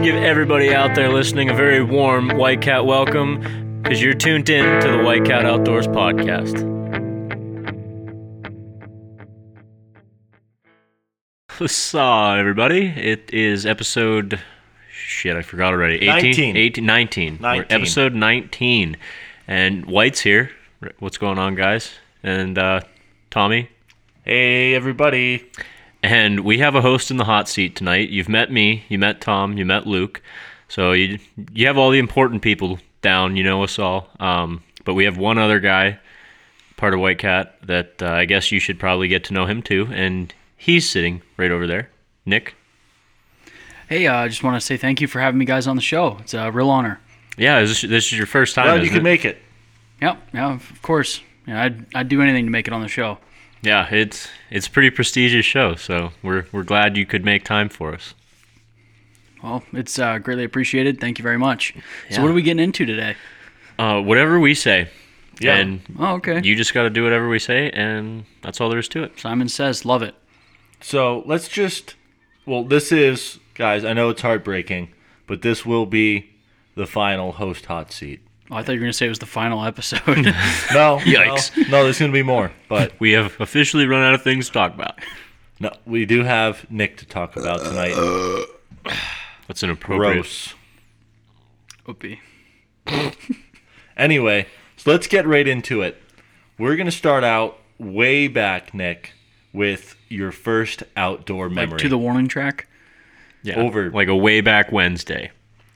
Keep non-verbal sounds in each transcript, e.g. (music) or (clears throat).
like to give everybody out there listening a very warm White Cat welcome because you're tuned in to the White Cat Outdoors podcast. What's everybody? It is episode. Shit, I forgot already. 18? 19. 18 19. We're 19. episode 19. And White's here. What's going on, guys? And uh, Tommy. Hey, everybody. And we have a host in the hot seat tonight. You've met me, you met Tom, you met Luke. So you you have all the important people down. You know us all. Um, but we have one other guy, part of White Cat, that uh, I guess you should probably get to know him too. And he's sitting right over there. Nick. Hey, uh, I just want to say thank you for having me guys on the show. It's a real honor. Yeah, is this, this is your first time. Glad you isn't could it? make it. Yep, yeah, of course. Yeah, I'd, I'd do anything to make it on the show. Yeah, it's it's a pretty prestigious show. So we're we're glad you could make time for us. Well, it's uh, greatly appreciated. Thank you very much. Yeah. So, what are we getting into today? Uh, whatever we say. Yeah. And Oh, okay. you just got to do whatever we say, and that's all there is to it. Simon says, love it. So let's just. Well, this is, guys, I know it's heartbreaking, but this will be the final host hot seat. I thought you were going to say it was the final episode. (laughs) No. Yikes. No, no, there's going to be more. But (laughs) We have officially run out of things to talk about. no, we do have Nick to talk about tonight. (sighs) What's an appropriate? Gross. Whoopee. (laughs) Anyway, so let's get right into it. We're going to start out way back, Nick, with your first outdoor memory. Like to the warning track. Yeah, Over. like a way back Wednesday.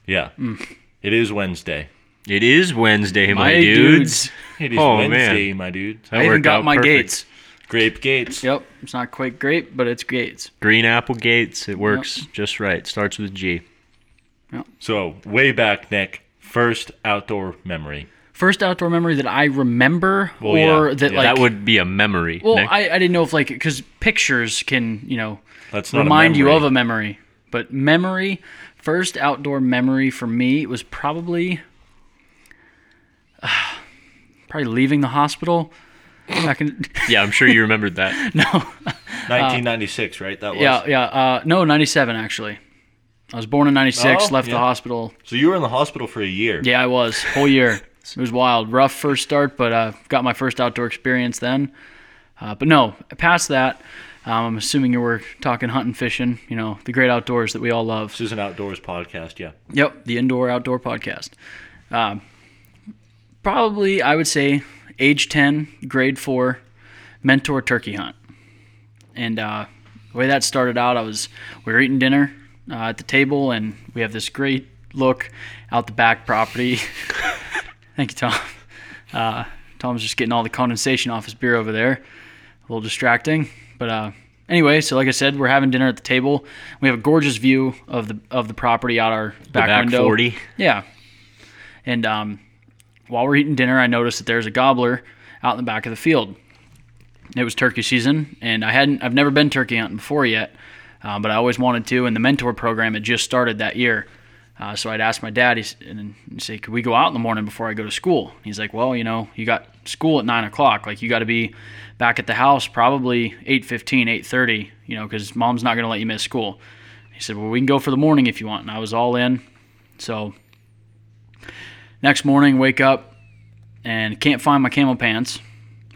yeah. Mm. It is Wednesday. It is Wednesday, my, My dudes. dudes. It is Oh, Wednesday, man. my dude. That I even worked got out my perfect. gates. Grape Gates. Yep. It's not quite great, but it's gates. Green Apple Gates. It works just right. Starts with a G. So, way back, Nick, first outdoor memory. First outdoor memory that I remember, Well, or yeah, that yeah. like. that would be a memory. well, Nick. I, I didn't know if like because pictures can you know That's not remind you of a memory. But memory, first outdoor memory for me was probably (sighs) probably leaving the hospital. Back in, (laughs) yeah, I'm sure you remembered that. (laughs) no, 1996, right? That was. yeah, yeah, uh, no, ninety seven actually. I was born in ninety six. Oh, left the hospital. So you were in the hospital for a year. Yeah, I was whole year. (laughs) It was wild, rough first start, but uh, got my first outdoor experience then. Uh, but no, past that, um, I'm assuming you were talking hunting, fishing. You know, the great outdoors that we all love. This is an outdoors podcast. Yeah. Yep, the indoor outdoor podcast. Um, probably, I would say, age 10, grade 4, mentor turkey hunt. And uh, the way that started out, I was we were eating dinner uh, at the table, and we have this great look out the back property. (laughs) Thank you, Tom. Uh, Tom's just getting all the condensation off his beer over there. A little distracting, but uh, anyway. So, like I said, we're having dinner at the table. We have a gorgeous view of the of the property out our back, back window. 40. Yeah. And um, while we're eating dinner, I noticed that there's a gobbler out in the back of the field. It was turkey season, and I hadn't, I've never been turkey hunting before yet, uh, but I always wanted to. And the mentor program had just started that year, uh, so I'd ask my dad, he's, and he'd say, "Could we go out in the morning before I go to school?" He's like, "Well, you know, you got school at nine o'clock. Like, you got to be back at the house probably 8.15, 8.30, You know, because mom's not gonna let you miss school." He said, "Well, we can go for the morning if you want." And I was all in. So next morning, wake up and can't find my camo pants.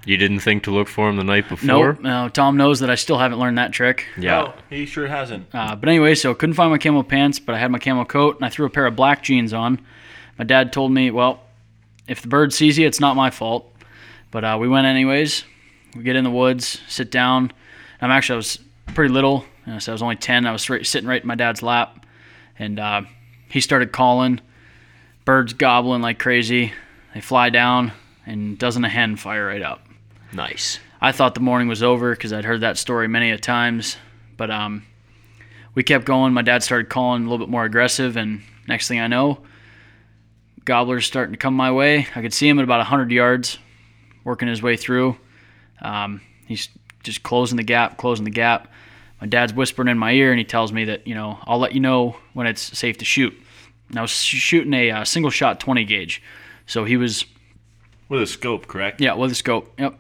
You didn't think to look for him the night before? Nope. No, Tom knows that I still haven't learned that trick. Yeah. Oh, he sure hasn't. Uh, but anyway, so couldn't find my camo pants, but I had my camo coat and I threw a pair of black jeans on. My dad told me, well, if the bird sees you, it's not my fault. But uh, we went anyways. We get in the woods, sit down. I'm actually I was pretty little, you know, so I was only ten. I was right, sitting right in my dad's lap, and uh, he started calling. Birds gobbling like crazy. They fly down, and doesn't a hen fire right up. Nice. I thought the morning was over because I'd heard that story many a times. But um, we kept going. My dad started calling a little bit more aggressive, and next thing I know, gobblers starting to come my way. I could see him at about 100 yards, working his way through. Um, he's just closing the gap, closing the gap. My dad's whispering in my ear, and he tells me that you know I'll let you know when it's safe to shoot. And I was shooting a uh, single shot 20 gauge, so he was With a scope, correct? yeah, with a scope. Yep.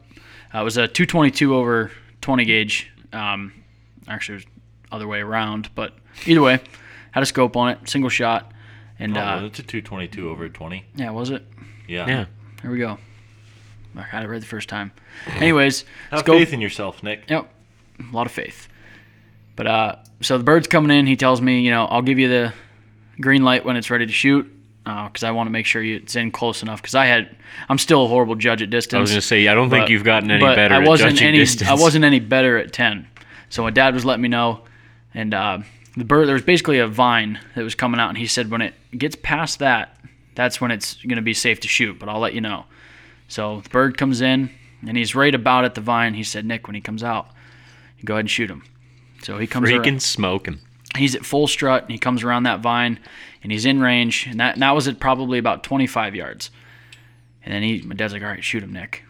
Uh, it was a 222 over 20 gauge. Um, actually, it was other way around, but either way, had a scope on it, single shot, and Oh, uh, it's a 222 over 20. yeah, was it? Yeah. Yeah. Here we go. I got it right the first time. Anyways, Have scope- faith in yourself, Nick. Yep, a lot of faith. But uh, so the bird's coming in. He tells me, you know, I'll give you the green light when it's ready to shoot, because I want to make sure you, it's in close enough. Because I had, I'm still a horrible judge at distance. I was gonna say I don't think you've gotten any but better I wasn't any. distance. I wasn't any better at ten. So my dad was letting me know, and uh, the bird. There was basically a vine that was coming out, and he said when it gets past that, that's when it's gonna be safe to shoot. But I'll let you know. So the bird comes in, and he's right about at the vine. He said, Nick, when he comes out, go ahead and shoot him. So he comes. around- freaking smoke him. He's at full strut and he comes around that vine and he's in range and that, and that was at probably about 25 yards. And then he my dad's like all right shoot him nick.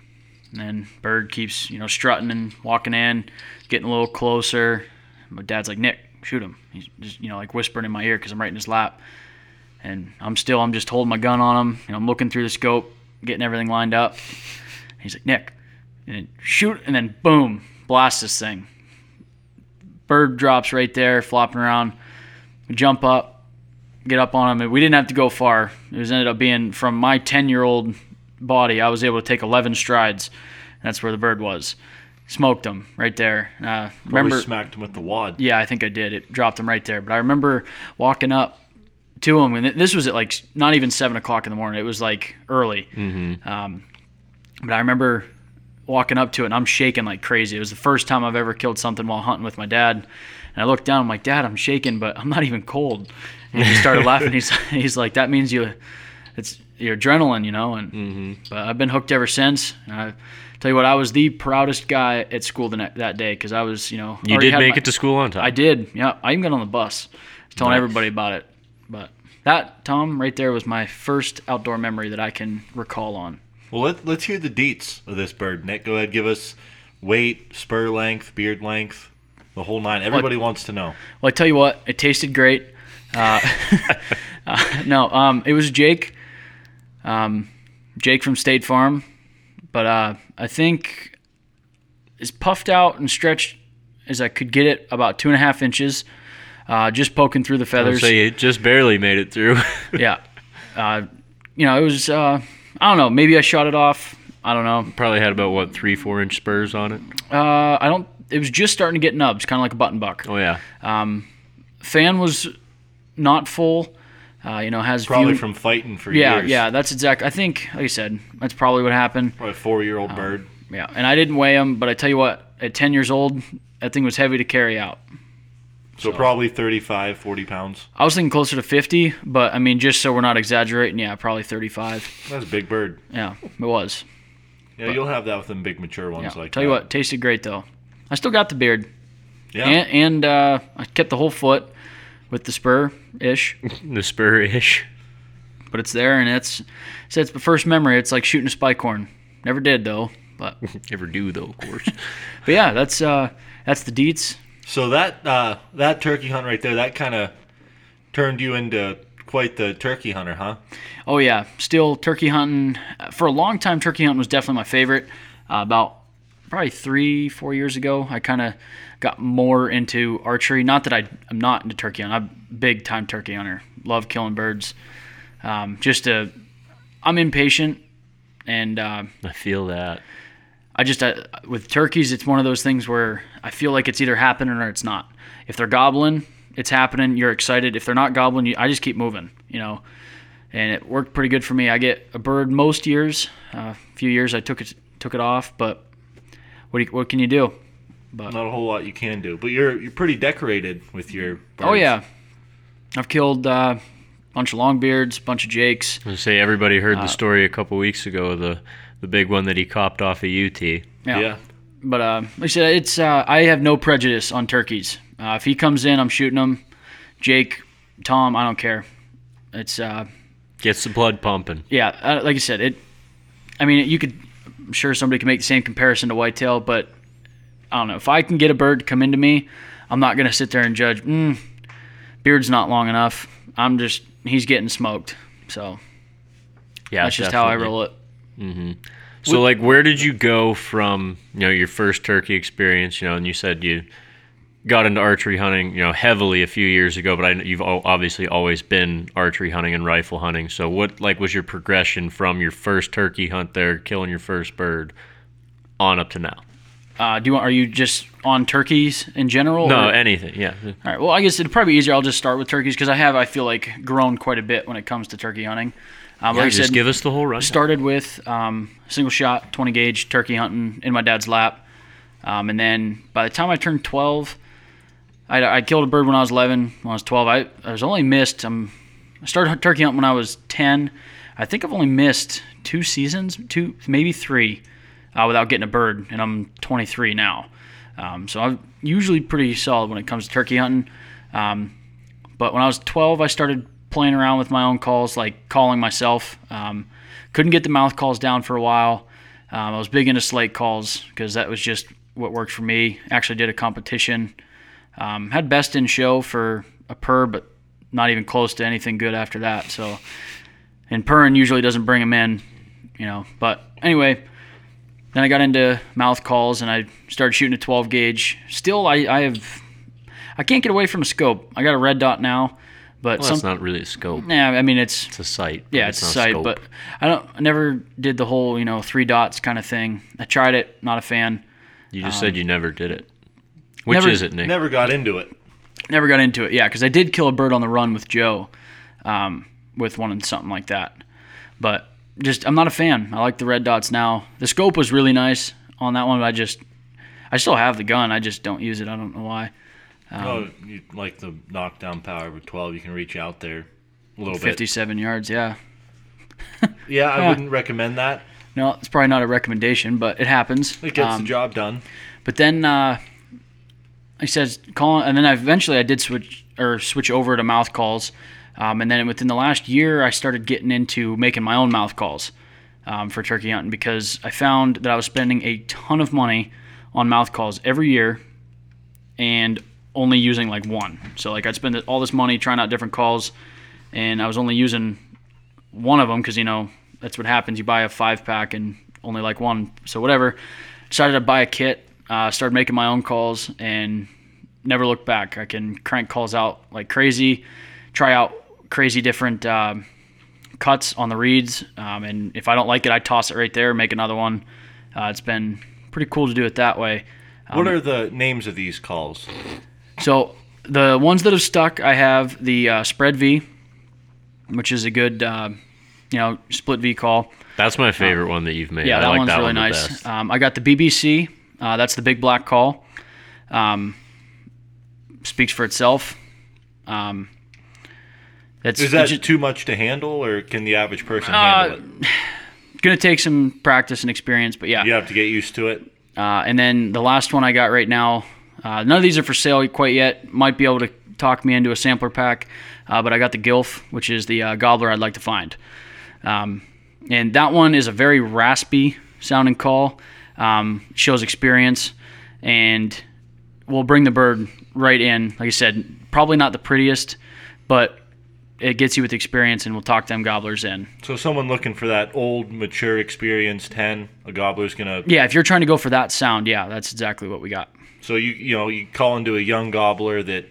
And then bird keeps you know strutting and walking in getting a little closer. My dad's like nick shoot him. He's just you know like whispering in my ear because i'm right in his lap. And i'm still i'm just holding my gun on him know i'm looking through the scope getting everything lined up. He's like nick and shoot and then boom blast this thing bird drops right there, flopping around. We jump up, get up on him, and we didn't have to go far. It was ended up being from my 10 year old body, I was able to take 11 strides. That's where the bird was. Smoked him right there. Uh, remember, smacked him with the wad. yeah, I think I did. It dropped him right there. But I remember walking up to him, and this was at like not even seven o'clock in the morning. It was like early. Mm-hmm. Um, but I remember walking up to it, and I'm shaking like crazy. It was the first time I've ever killed something while hunting with my dad. And I looked down. I'm like, Dad, I'm shaking, but I'm not even cold. And he started laughing. He's (laughs) he's like, that means you, it's your adrenaline, you know. And mm-hmm. but I've been hooked ever since. And I tell you what, I was the proudest guy at school the ne- that day because I was, you know, You did make my- it to school on time. I did. Yeah, I even got on the bus. I was telling Nice. everybody about it. But that Tom right there was my first outdoor memory that I can recall on. Well, let, let's hear the deets of this bird, Nick. Go ahead, give us weight, spur length, beard length, the whole nine. Everybody wants to know. Well, I tell you what, it tasted great. Uh, (laughs) uh, no, um, it was Jake, um, Jake from State Farm, but uh, I think as puffed out and stretched as I could get it, about two and a half inches, uh, just poking through the feathers. say it just barely made it through. (laughs) yeah, uh, you know, it was. I don't know. Maybe I shot it off. I don't know. Probably had about what three, four inch spurs on it. Uh, I don't. It was just starting to get nubs, kind of like a button buck. Oh yeah, Um, Fan was not full. Uh, you know, has Probably view- from fighting for Yeah, years. yeah, that's exact. I think, like you said, that's probably what happened. Probably a four-year-old bird. Yeah, and I didn't weigh him, but I tell you what, at 10 years old, that thing was heavy to carry out. So, probably 35, 40 pounds. I was thinking closer to 50, but I mean, just so we're not exaggerating, yeah, probably 35. That's a big bird. Yeah, it was. Yeah, you'll have that with them big mature ones Yeah. like tell that. you what, tasted great though. I still got the beard, Yeah. and, and uh, I kept the whole foot with the spur ish, (laughs) the spur ish. but it's there, and it's so it's the first memory. It's like shooting a spike horn. Never did though, but (laughs) Never do though, of course. (laughs) but yeah, that's uh that's the deets. So that uh, that turkey hunt right there, that kind of turned you into quite the turkey hunter, huh? Oh yeah, still turkey hunting. For a long time, turkey hunting was definitely my favorite. Uh, about probably three, four years ago, I kind of got more into archery. Not that I, I'm not into turkey hunting. I'm a big time turkey hunter. Love killing birds. Um, just a, I'm impatient, and uh, I feel that. I just uh, with turkeys, it's one of those things where I feel like it's either happening or it's not. If they're gobbling, it's happening. You're excited. If they're not gobbling, you, I just keep moving. You know, and it worked pretty good for me. I get a bird most years. Uh, a few years I took it took it off, but what do you, what can you do? Not a whole lot you can do, but you're you're pretty decorated with your. Birds. Oh yeah, I've killed uh, a bunch of longbeards, bunch of jakes. I say everybody heard Uh, the story a couple weeks ago. The the big one that he copped off of UT. Yeah. Yeah. But uh, like I said, it's uh, I have no prejudice on turkeys. Uh, if he comes in, I'm shooting him. Jake, Tom, I don't care. It's uh, Gets the blood pumping. yeah, uh, like I said, it. I mean, you could. I'm sure somebody can make the same comparison to whitetail, but I don't know. If I can get a bird to come into me, I'm not gonna sit there and judge. Mm, beard's not long enough. I'm just he's getting smoked. So Yeah, that's just how I roll it. So, like, where did you go from, you know, your first turkey experience, you know, and you said you got into archery hunting, you know, heavily a few years ago, but I, you've obviously always been archery hunting and rifle hunting. So what like was your progression from your first turkey hunt there, killing your first bird, on up to now? Uh, do you want? Are you just on turkeys in general? No, or- anything. Yeah. All right. Well, I guess it'd probably be easier. I'll just start with turkeys because I have, I feel like, grown quite a bit when it comes to turkey hunting. Um, Yeah, like I just said, give us the whole run. started with um, single shot, 20 gauge turkey hunting in my dad's lap. Um, and then by the time I turned 12, I, I killed a bird when I was 11. When I was 12, I, I was only missed. Um, I started turkey hunting when I was 10. I think I've only missed two seasons, two maybe three, uh, without getting a bird, and I'm 23 now. Um, so I'm usually pretty solid when it comes to turkey hunting. Um, but when I was 12, I started playing around with my own calls, like calling myself. Um, couldn't get the mouth calls down for a while. Um, I was big into slate calls because that was just what worked for me. Actually, did a competition. Um, had best in show for a purr, but not even close to anything good after that. So, and purring usually doesn't bring them in, you know. But anyway, then I got into mouth calls and I started shooting a 12 gauge. Still, I, I have, I can't get away from a scope. I got a red dot now, but Well, some, that's not really a scope. yeah, I mean it's It's a sight. yeah, it's, a not sight, scope. but I don't, I never did the whole you know three dots kind of thing. I tried it, not a fan. you just said you never did it. Which um, never- is it, Nick? Never got into it. Never got into it. Yeah, because I did kill a bird on the run with Joe, um, with one and something like that. But just I'm not a fan. I like the red dots now. The scope was really nice on that one. But I just I still have the gun. I just don't use it. I don't know why. Um, oh, you like the knockdown power with 12. You can reach out there a little bit. 57 yards. Yeah. (laughs) Yeah, I Yeah. wouldn't recommend that. No, it's probably not a recommendation, but it happens. It gets Um, the job done. But then uh, I said call, and then I eventually I did switch or switch over to mouth calls, um, and then within the last year I started getting into making my own mouth calls um, for turkey hunting because I found that I was spending a ton of money on mouth calls every year, and only using like one. So like I'd spend all this money trying out different calls, and I was only using one of them because you know that's what happens. You buy a five pack and only like one. So whatever. Decided to buy a kit. Uh, started making my own calls and never looked back. I can crank calls out like crazy. Try out crazy different um cuts on the reeds, um, and if I don't like it, I toss it right there, make another one. Uh, it's been pretty cool to do it that way. what are the names of these calls? So the ones that have stuck, I have the uh, spread V, which is a good, uh, you know, split V call. That's my favorite one that you've made. Yeah, I that like one's that really one nice. Um, I got the BBC. Uh, that's the big black call. Um, speaks for itself. Um, it's Is that it's too much to handle, or can the average person Uh, handle it? (sighs) gonna take some practice and experience, but yeah. You have to get used to it. Uh, and then the last one I got right now, uh, none of these are for sale quite yet. Might be able to talk me into a sampler pack, uh, but I got the Gilf, which is the uh, gobbler I'd like to find. Um, and that one is a very raspy sounding call, um, shows experience, and will bring the bird right in. Like I said, probably not the prettiest, but it gets you with experience, and we'll talk them gobblers in. So, someone looking for that old, mature, experienced ten, a gobbler's gonna. Yeah, if you're trying to go for that sound, yeah, that's exactly what we got. So you you know you call into a young gobbler that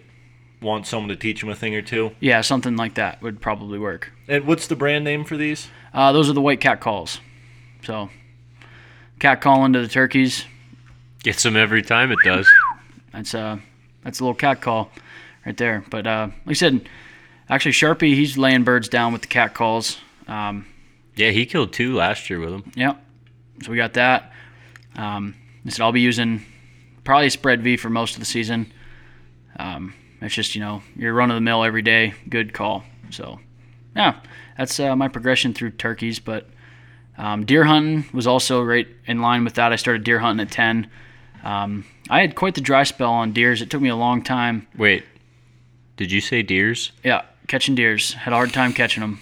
wants someone to teach him a thing or two. Yeah, something like that would probably work. And what's the brand name for these? Uh, those are the white cat calls. So, cat calling to the turkeys. Gets them every time it does. That's uh, that's a little cat call, right there. But uh, like I said, actually Sharpie, he's laying birds down with the cat calls. Um, Yeah, he killed two last year with them. yep. So we got that. Um, I said I'll be using probably spread V for most of the season. Um, it's just you know you're run of the mill every day, good call. So yeah, that's uh, my progression through turkeys. But um, deer hunting was also right in line with that. I started deer hunting at ten. Um, I had quite the dry spell on deers. It took me a long time. Wait, did you say deers? Yeah, catching deers. Had a hard time catching them.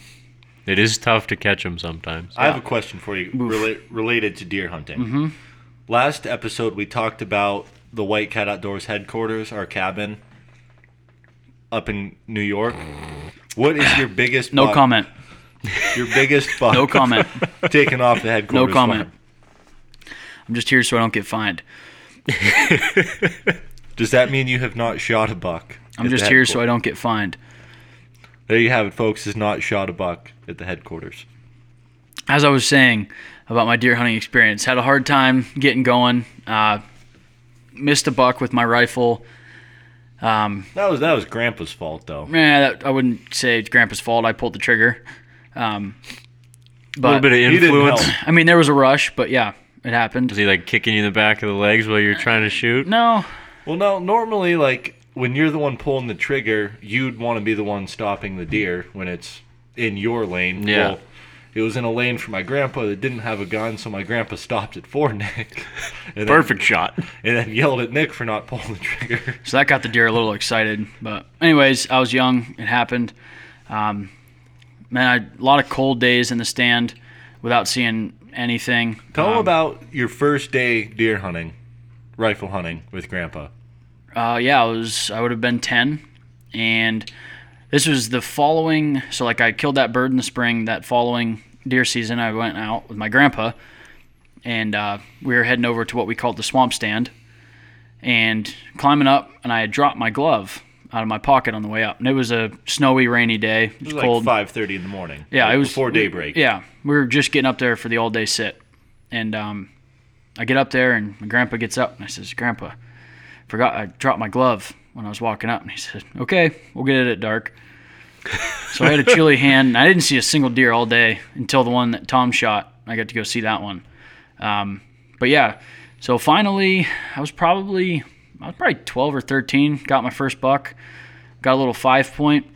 It is tough to catch them sometimes. I have a question for you rela- related to deer hunting. Mm-hmm. Last episode, we talked about the White Cat Outdoors headquarters, our cabin up in New York. What is your biggest No buck- comment. Your biggest (laughs) buck No comment. (laughs) taken off the headquarters? No comment. farm? I'm just here so I don't get fined. (laughs) Does that mean you have not shot a buck? I'm just here so I don't get fined. There you have it, folks. Has not shot a buck at the headquarters. As I was saying about my deer hunting experience, had a hard time getting going. Uh, missed a buck with my rifle. Um, That was that was Grandpa's fault though. that, I wouldn't say it's Grandpa's fault. I pulled the trigger. Um, A little bit of influence. I mean, there was a rush, but yeah, it happened. Was he like kicking you in the back of the legs while you're trying to shoot? No, Well, no. Normally, like when you're the one pulling the trigger, you'd want to be the one stopping the deer when it's in your lane. Yeah. Well, it was in a lane for my grandpa that didn't have a gun, so my grandpa stopped it for (laughs) Nick. And then- Perfect shot. and then yelled at Nick for not pulling the trigger. so that got the deer a little excited. But anyways, I was young. It happened. Um, man, I, a lot of cold days in the stand without seeing anything. Tell Um, about your first day deer hunting, rifle hunting with Grandpa. Uh, yeah, I was. I would have been ten, and this was the following. So like, I killed that bird in the spring. That following deer season, I went out with my grandpa, and uh, we were heading over to what we called the swamp stand, and climbing up, and I had dropped my glove out of my pocket on the way up, and it was a snowy, rainy day. It It was was cold. like five thirty in the morning. Yeah, like it was before daybreak. Yeah, we were just getting up there for the all day sit, and um, I get up there, and my grandpa gets up, and I says, "Grandpa, forgot I dropped my glove when I was walking up." And he said, "Okay, we'll get it at dark." So I had a chilly hand. And I didn't see a single deer all day until the one that Tom shot. I got to go see that one. Um, but yeah, so finally, I was probably I was probably 12 or 13. Got my first buck. Got a little five point,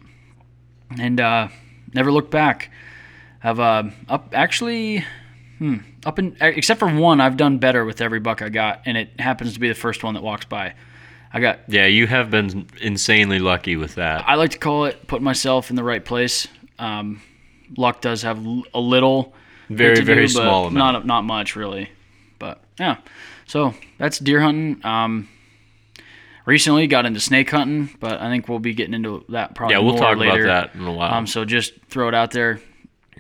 and uh, never looked back. I've uh, up actually, hmm, up in except for one, I've done better with every buck I got, and it happens to be the first one that walks by. I got Yeah, you have been insanely lucky with that. I like to call it putting myself in the right place. Um, luck does have a little, Very, very do, small amount. Not not much really, but yeah. So that's deer hunting. Um, recently got into snake hunting, but I think we'll be getting into that probably. Yeah, we'll talk later. about that in a while. Um, so just throw it out there,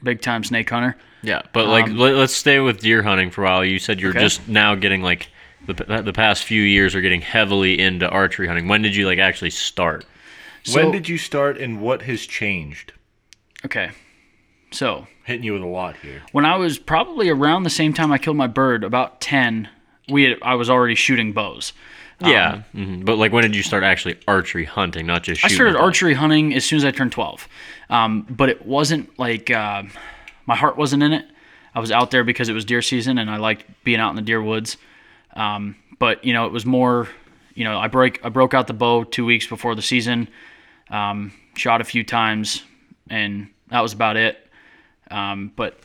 big time snake hunter. yeah, but like um, let, us stay with deer hunting for a while. You said you're Okay. just now getting like the the past few years are getting heavily into archery hunting. When did you like actually start? So, when did you start, and what has changed? okay? So Hitting you with a lot here. when I was probably around the same time I killed my bird, about ten, we had, I was already shooting bows. yeah, mhm. but like when did you start actually archery hunting, not just Um, I started archery hunting as soon as I turned 12. Um, but it wasn't like uh, my heart wasn't in it. I was out there because it was deer season and I liked being out in the deer woods. Um, but you know, it was more, you know, I break I broke out the bow two weeks before the season, um, shot a few times, and that was about it. Um, but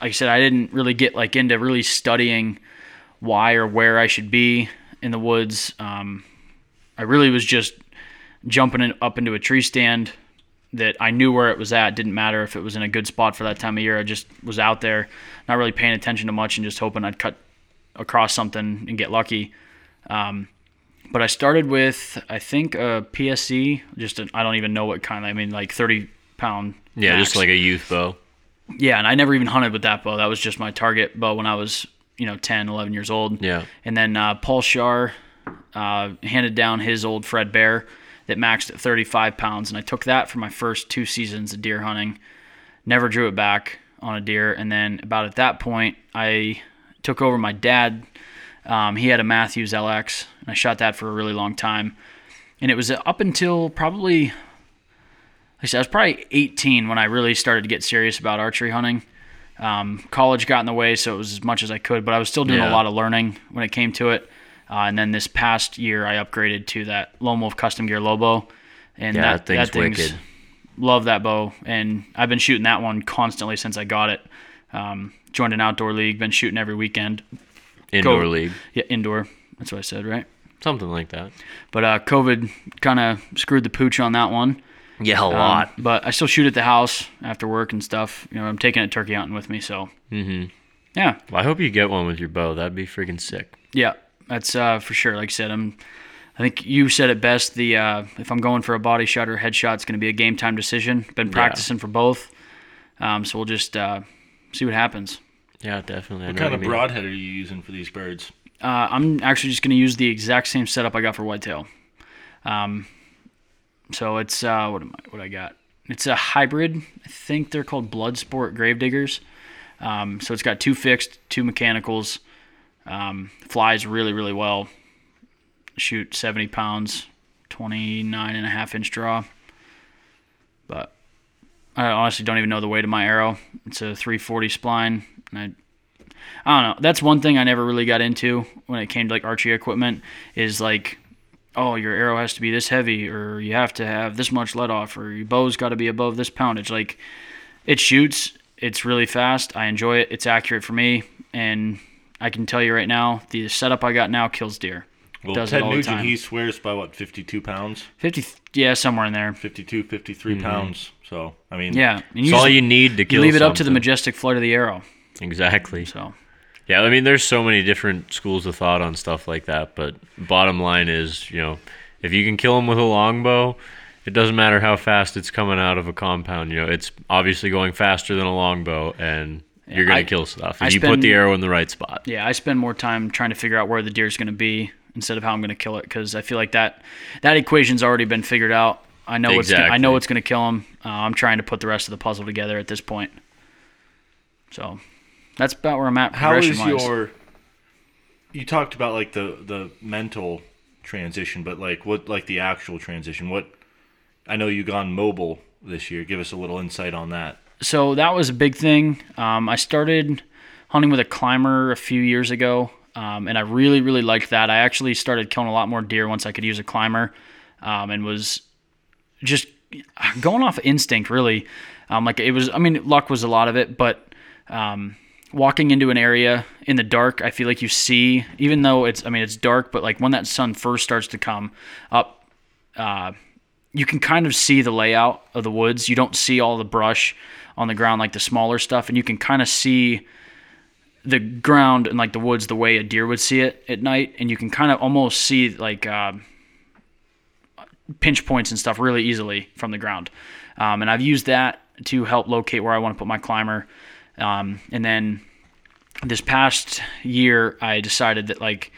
like I said, I didn't really get like into really studying why or where I should be in the woods. Um, I really was just jumping in, up into a tree stand that I knew where it was at. Didn't matter if it was in a good spot for that time of year. I just was out there, not really paying attention to much, and just hoping I'd cut across something and get lucky. Um, but I started with I think a PSE, just I I don't even know what kind. I mean, like thirty pound. Yeah, max. just like a youth bow. yeah, and I never even hunted with that bow. That was just my target bow when I was you know 10, 11 years old. Yeah. And then uh, Paul Shar uh, handed down his old Fred Bear that maxed at 35 pounds, and I took that for my first two seasons of deer hunting. Never drew it back on a deer, and then about at that point, I took over my dad. Um, he had a Mathews LX, and I shot that for a really long time. And it was up until probably, like I said, I was probably 18 when I really started to get serious about archery hunting. Um, college got in the way, so it was as much as I could, but I was still doing Yeah. a lot of learning when it came to it. Uh, and then this past year, I upgraded to that Lone Wolf Custom Gear Lobo, and Yeah, that, that thing's wicked. Love that bow, and I've been shooting that one constantly since I got it. Um, joined an outdoor league, been shooting every weekend. Indoor league, Yeah, indoor. That's what I said, right? something like that. But uh, COVID kind of screwed the pooch on that one. Yeah, a Um, lot. but I still shoot at the house after work and stuff. You know, I'm taking a turkey hunting with me, so hmm yeah, Well, I hope you get one with your bow. That'd be freaking sick. yeah, that's uh, for sure. Like I said, I'm. I think you said it best. The uh, if I'm going for a body shot or headshot, it's going to be a game time decision. Been practicing for both, um, so we'll just uh, see what happens. Yeah, definitely. I What kind what of broadhead are you using for these birds? Uh, I'm actually just going to use the exact same setup I got for whitetail. Um, so it's uh, what am I? What I got? It's a hybrid. I think they're called Bloodsport Gravediggers. Um, so it's got two fixed, two mechanicals. Um, flies really, really well. Shoot 70 pounds, 29 and a half inch draw. I honestly don't even know the weight of my arrow. It's a 340 spline. And I, I don't know. That's one thing I never really got into when it came to like archery equipment is like, oh, your arrow has to be this heavy, or you have to have this much let off, or your bow's got to be above this poundage. Like, it shoots. It's really fast. I enjoy it. It's accurate for me, and I can tell you right now, the setup I got now kills deer. Well, Does Ted Nugent, he swears by what, 52 pounds? 50, yeah, somewhere in there. 52, 53 mm-hmm. pounds. So, I mean, Yeah, and It's all you need to kill. you leave it up to the majestic flight of the arrow. Exactly. So Yeah, I mean, there's so many different schools of thought on stuff like that, but bottom line is, you know, if you can kill them with a longbow, it doesn't matter how fast it's coming out of a compound. You know, it's obviously going faster than a longbow, and you're gonna I- kill stuff. I If you put the arrow in the right spot. yeah, I spend more time trying to figure out where the deer's going to be instead of how I'm going to kill it because I feel like that that equation's already been figured out. I know what's gonna, I know Exactly. what's going to kill him. Uh, I'm trying to put the rest of the puzzle together at this point. So that's about where I'm at. How is progression-wise. your. You talked about like the, the mental transition, but like what, like the actual transition? What. I know you gone mobile this year. Give us a little insight on that. so that was a big thing. Um, I started hunting with a climber a few years ago, um, and I really, really liked that. I actually started killing a lot more deer once I could use a climber, um, and was just going off instinct, really. Um, like it was, I mean, luck was a lot of it, but um, walking into an area in the dark, I feel like you see, even though it's, I mean, it's dark, but like when that sun first starts to come up, uh, you can kind of see the layout of the woods. You don't see all the brush on the ground like the smaller stuff, and you can kind of see the ground and like the woods the way a deer would see it at night, and you can kind of almost see like uh, pinch points and stuff really easily from the ground. Um, and I've used that to help locate where I want to put my climber. Um, and then this past year, I decided that like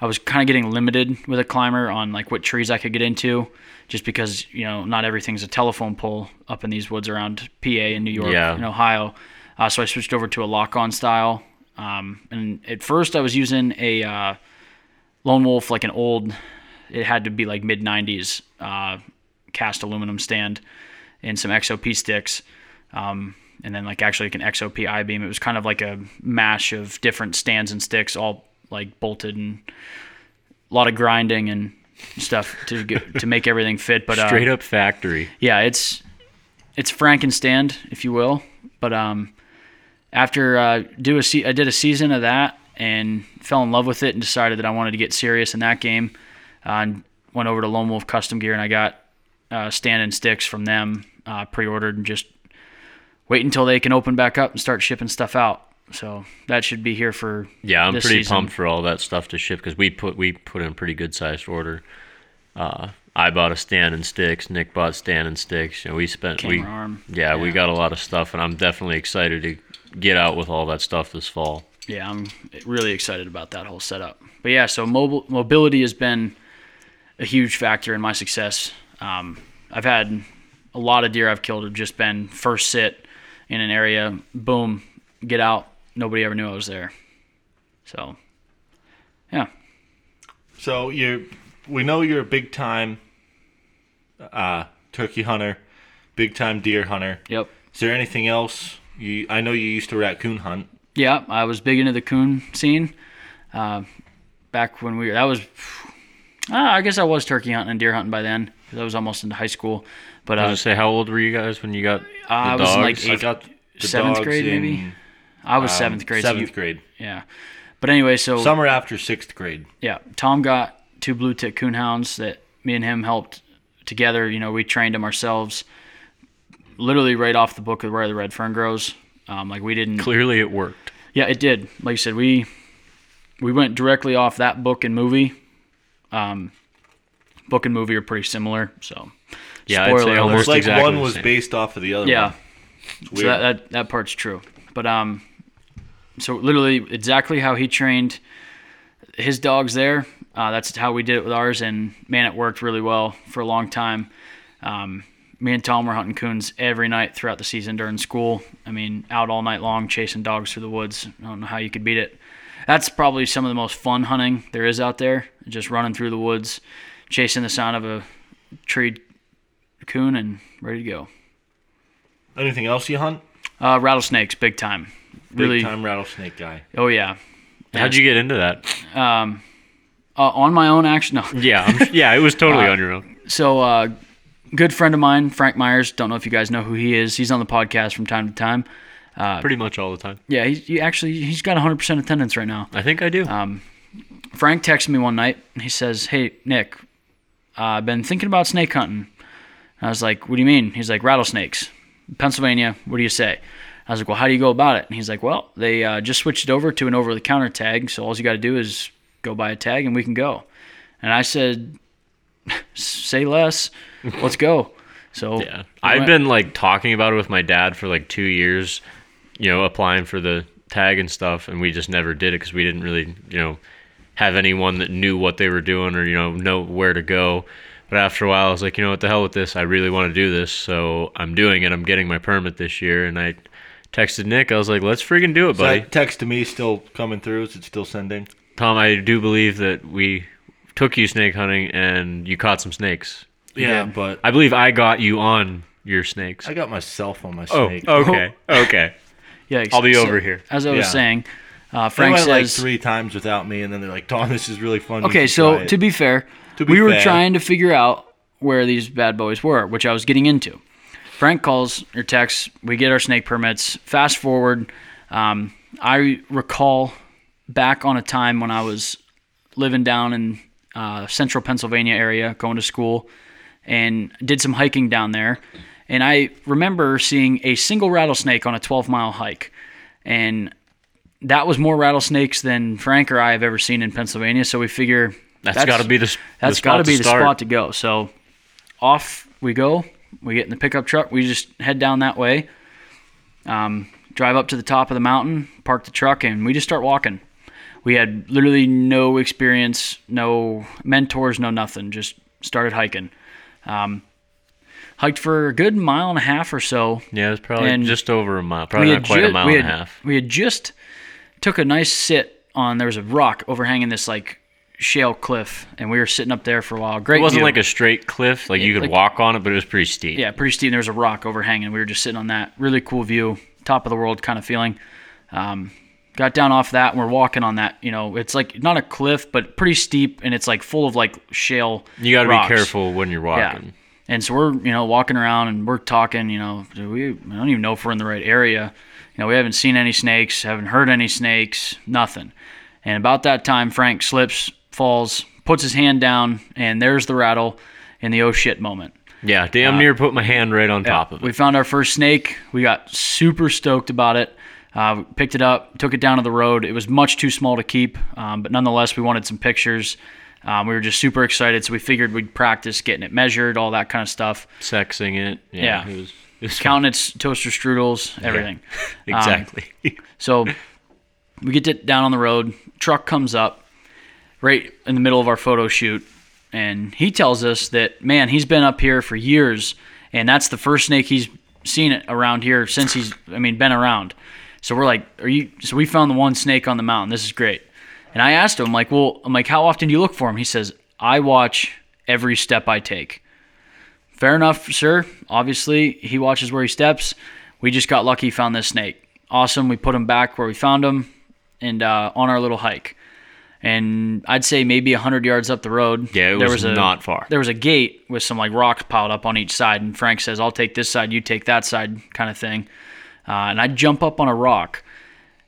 I was kind of getting limited with a climber on like what trees I could get into, just because you know not everything's a telephone pole up in these woods around PA and New York Yeah. and Ohio. Uh, so I switched over to a lock-on style. Um, and at first, I was using a uh, Lone Wolf, like an old. It had to be like mid '90s uh, cast aluminum stand and some XOP sticks. Um, and then like actually like an XOP I beam. It was kind of like a mash of different stands and sticks, all like bolted and a lot of grinding and stuff to get, (laughs) to make everything fit. But uh, Straight up factory. yeah, it's it's Frankenstand, if you will. But um, after uh, do a se- I did a season of that and fell in love with it and decided that I wanted to get serious in that game. Uh, and went over to Lone Wolf Custom Gear and I got uh, stand and sticks from them uh, pre-ordered and just wait until they can open back up and start shipping stuff out. So that should be here for Yeah, I'm pretty season. pumped for all that stuff to ship because we put we put in a pretty good sized order. Uh, I bought a stand and sticks. Nick bought stand and sticks. Know, we spent we arm. yeah, we got a lot of stuff, and I'm definitely excited to get out with all that stuff this fall. yeah, I'm really excited about that whole setup. But yeah, so mobile mobility has been a huge factor in my success. Um, I've had a lot of deer I've killed have just been first sit in an area, boom, get out. Nobody ever knew I was there. So, yeah, So you, we know you're a big time uh, turkey hunter, big time deer hunter. yep, Is there anything else? You, I know you used to raccoon hunt. yeah. I was big into the coon scene. Uh, back when we were that was, ah, I guess I was turkey hunting and deer hunting by then because I was almost into high school. But I uh, was gonna say, how old were you guys when you got I was like, Eighth- got the seventh grade, in, maybe? I was um, seventh grade. so Seventh you- grade. Yeah. But anyway, so Summer after sixth grade. yeah, Tom got two blue tick coon hounds that me and him helped together. You know, we trained them ourselves, literally right off the book of where the red fern grows. Um, like we didn't. Clearly, it worked. Yeah, it did. Like you said, we we went directly off that book and movie. Um, book and movie are pretty similar, so Yeah, I'd say Spoiler almost It's like exactly one was based off of the other yeah. one. So that, that that part's true. But um, so literally exactly how he trained his dogs there. Uh, that's how we did it with ours, and man, it worked really well for a long time. Um, me and Tom were hunting coons every night throughout the season during school. I mean, out all night long chasing dogs through the woods. I don't know how you could beat it. That's probably some of the most fun hunting there is out there. Just running through the woods, chasing the sound of a tree coon, and ready to go. Anything else you hunt? Uh, rattlesnakes, big time. Big Really? time rattlesnake guy. Oh yeah. How'd you get into that? Um, uh, on my own, actually, no. Yeah, I'm, yeah, it was totally on your own. So, uh, good friend of mine, Frank Myers. Don't know if you guys know who he is. He's on the podcast from time to time. Pretty much all the time. Yeah, he, he actually he's got 100% attendance right now. I think I do. Um, Frank texted me one night. and He says, "Hey Nick, uh, I've been thinking about snake hunting." I was like, "What do you mean?" He's like, "Rattlesnakes, Pennsylvania. What do you say?" I was like, "Well, how do you go about it?" And he's like, "Well, they uh, just switched it over to an over-the-counter tag. So all you got to do is go buy a tag, and we can go." And I said, (laughs) "Say less. Let's go." So Yeah. I've went- been like talking about it with my dad for like two years, you know, applying for the tag and stuff, and we just never did it because we didn't really, you know, have anyone that knew what they were doing or, you know, know where to go. But after a while, I was like, you know what, the hell with this. I really want to do this. So I'm doing it. I'm getting my permit this year. And I texted Nick. I was like, let's freaking do it, Is buddy. that text to me still coming through? Is it still sending? Tom, I do believe that we took you snake hunting and you caught some snakes. Yeah, Yeah. but I believe I got you on your snakes. I got myself on my Oh, snake. okay. (laughs) Okay. yeah, I'll be so- over here. As I was Yeah. saying, uh, They Frank went like says, three times without me, and then they're like, "Tom, this is really fun." Okay, so to be fair, To be we were trying to figure out where these bad boys were, which I was getting into. Frank calls or texts. We get our snake permits. Fast forward, um, I recall back on a time when I was living down in uh, central Pennsylvania area, going to school, and did some hiking down there. And I remember seeing a single rattlesnake on a 12 mile hike. And that was more rattlesnakes than Frank or I have ever seen in Pennsylvania. So we figure That's, that's got to be the that's got to spot be the spot to go. So off we go. We get in the pickup truck. We just head down that way. Um, drive up to the top of the mountain, park the truck, and we just start walking. We had literally no experience, no mentors, no nothing. Just started hiking. Um, hiked for a good mile and a half or so. Yeah, it was probably And just over a mile. Probably not had quite a mile we and a half. We had just took a nice sit on. There was a rock overhanging this like shale cliff, and we were sitting up there for a while. Great. It wasn't view. like a straight cliff, like you could like- walk on it, but it was pretty steep. yeah, pretty steep. And there was a rock overhanging. We were just sitting on that. Really cool view, top of the world kind of feeling. Um, got down off that, and we're walking on that. You know, it's like not a cliff, but pretty steep, and it's like full of like shale. You got to be careful when you're walking Yeah. And so we're, you know, walking around and we're talking, you know, we I don't even know if we're in the right area. You know, we haven't seen any snakes, haven't heard any snakes, nothing. And about that time, Frank slips, falls, puts his hand down, and there's the rattle in the oh shit moment. Yeah, damn uh, near put my hand right on top of it. We found our first snake. We got super stoked about it. Uh, picked it up, took it down to the road. It was much too small to keep, um, but nonetheless, we wanted some pictures. Um, we were just super excited, so we figured we'd practice getting it measured, all that kind of stuff. Sexing it. Yeah. Yeah. It was, it was Counting its toaster strudels, everything. (laughs) exactly. So we get it down on the road. Truck comes up right in the middle of our photo shoot, and he tells us that man, he's been up here for years, and that's the first snake he's seen it around here since he's, I mean, been around. So we're like, are you? So we found the one snake on the mountain. This is great. And I asked him, like, well, I'm like, how often do you look for him? He says, I watch every step I take. Fair enough, sir. Obviously, he watches where he steps. We just got lucky, found this snake. Awesome. We put him back where we found him, and uh, on our little hike. And I'd say maybe hundred yards up the road. Yeah, it there was a, not far. There was a gate with some like rocks piled up on each side, and Frank says, "I'll take this side, you take that side," kind of thing. Uh, and I jump up on a rock,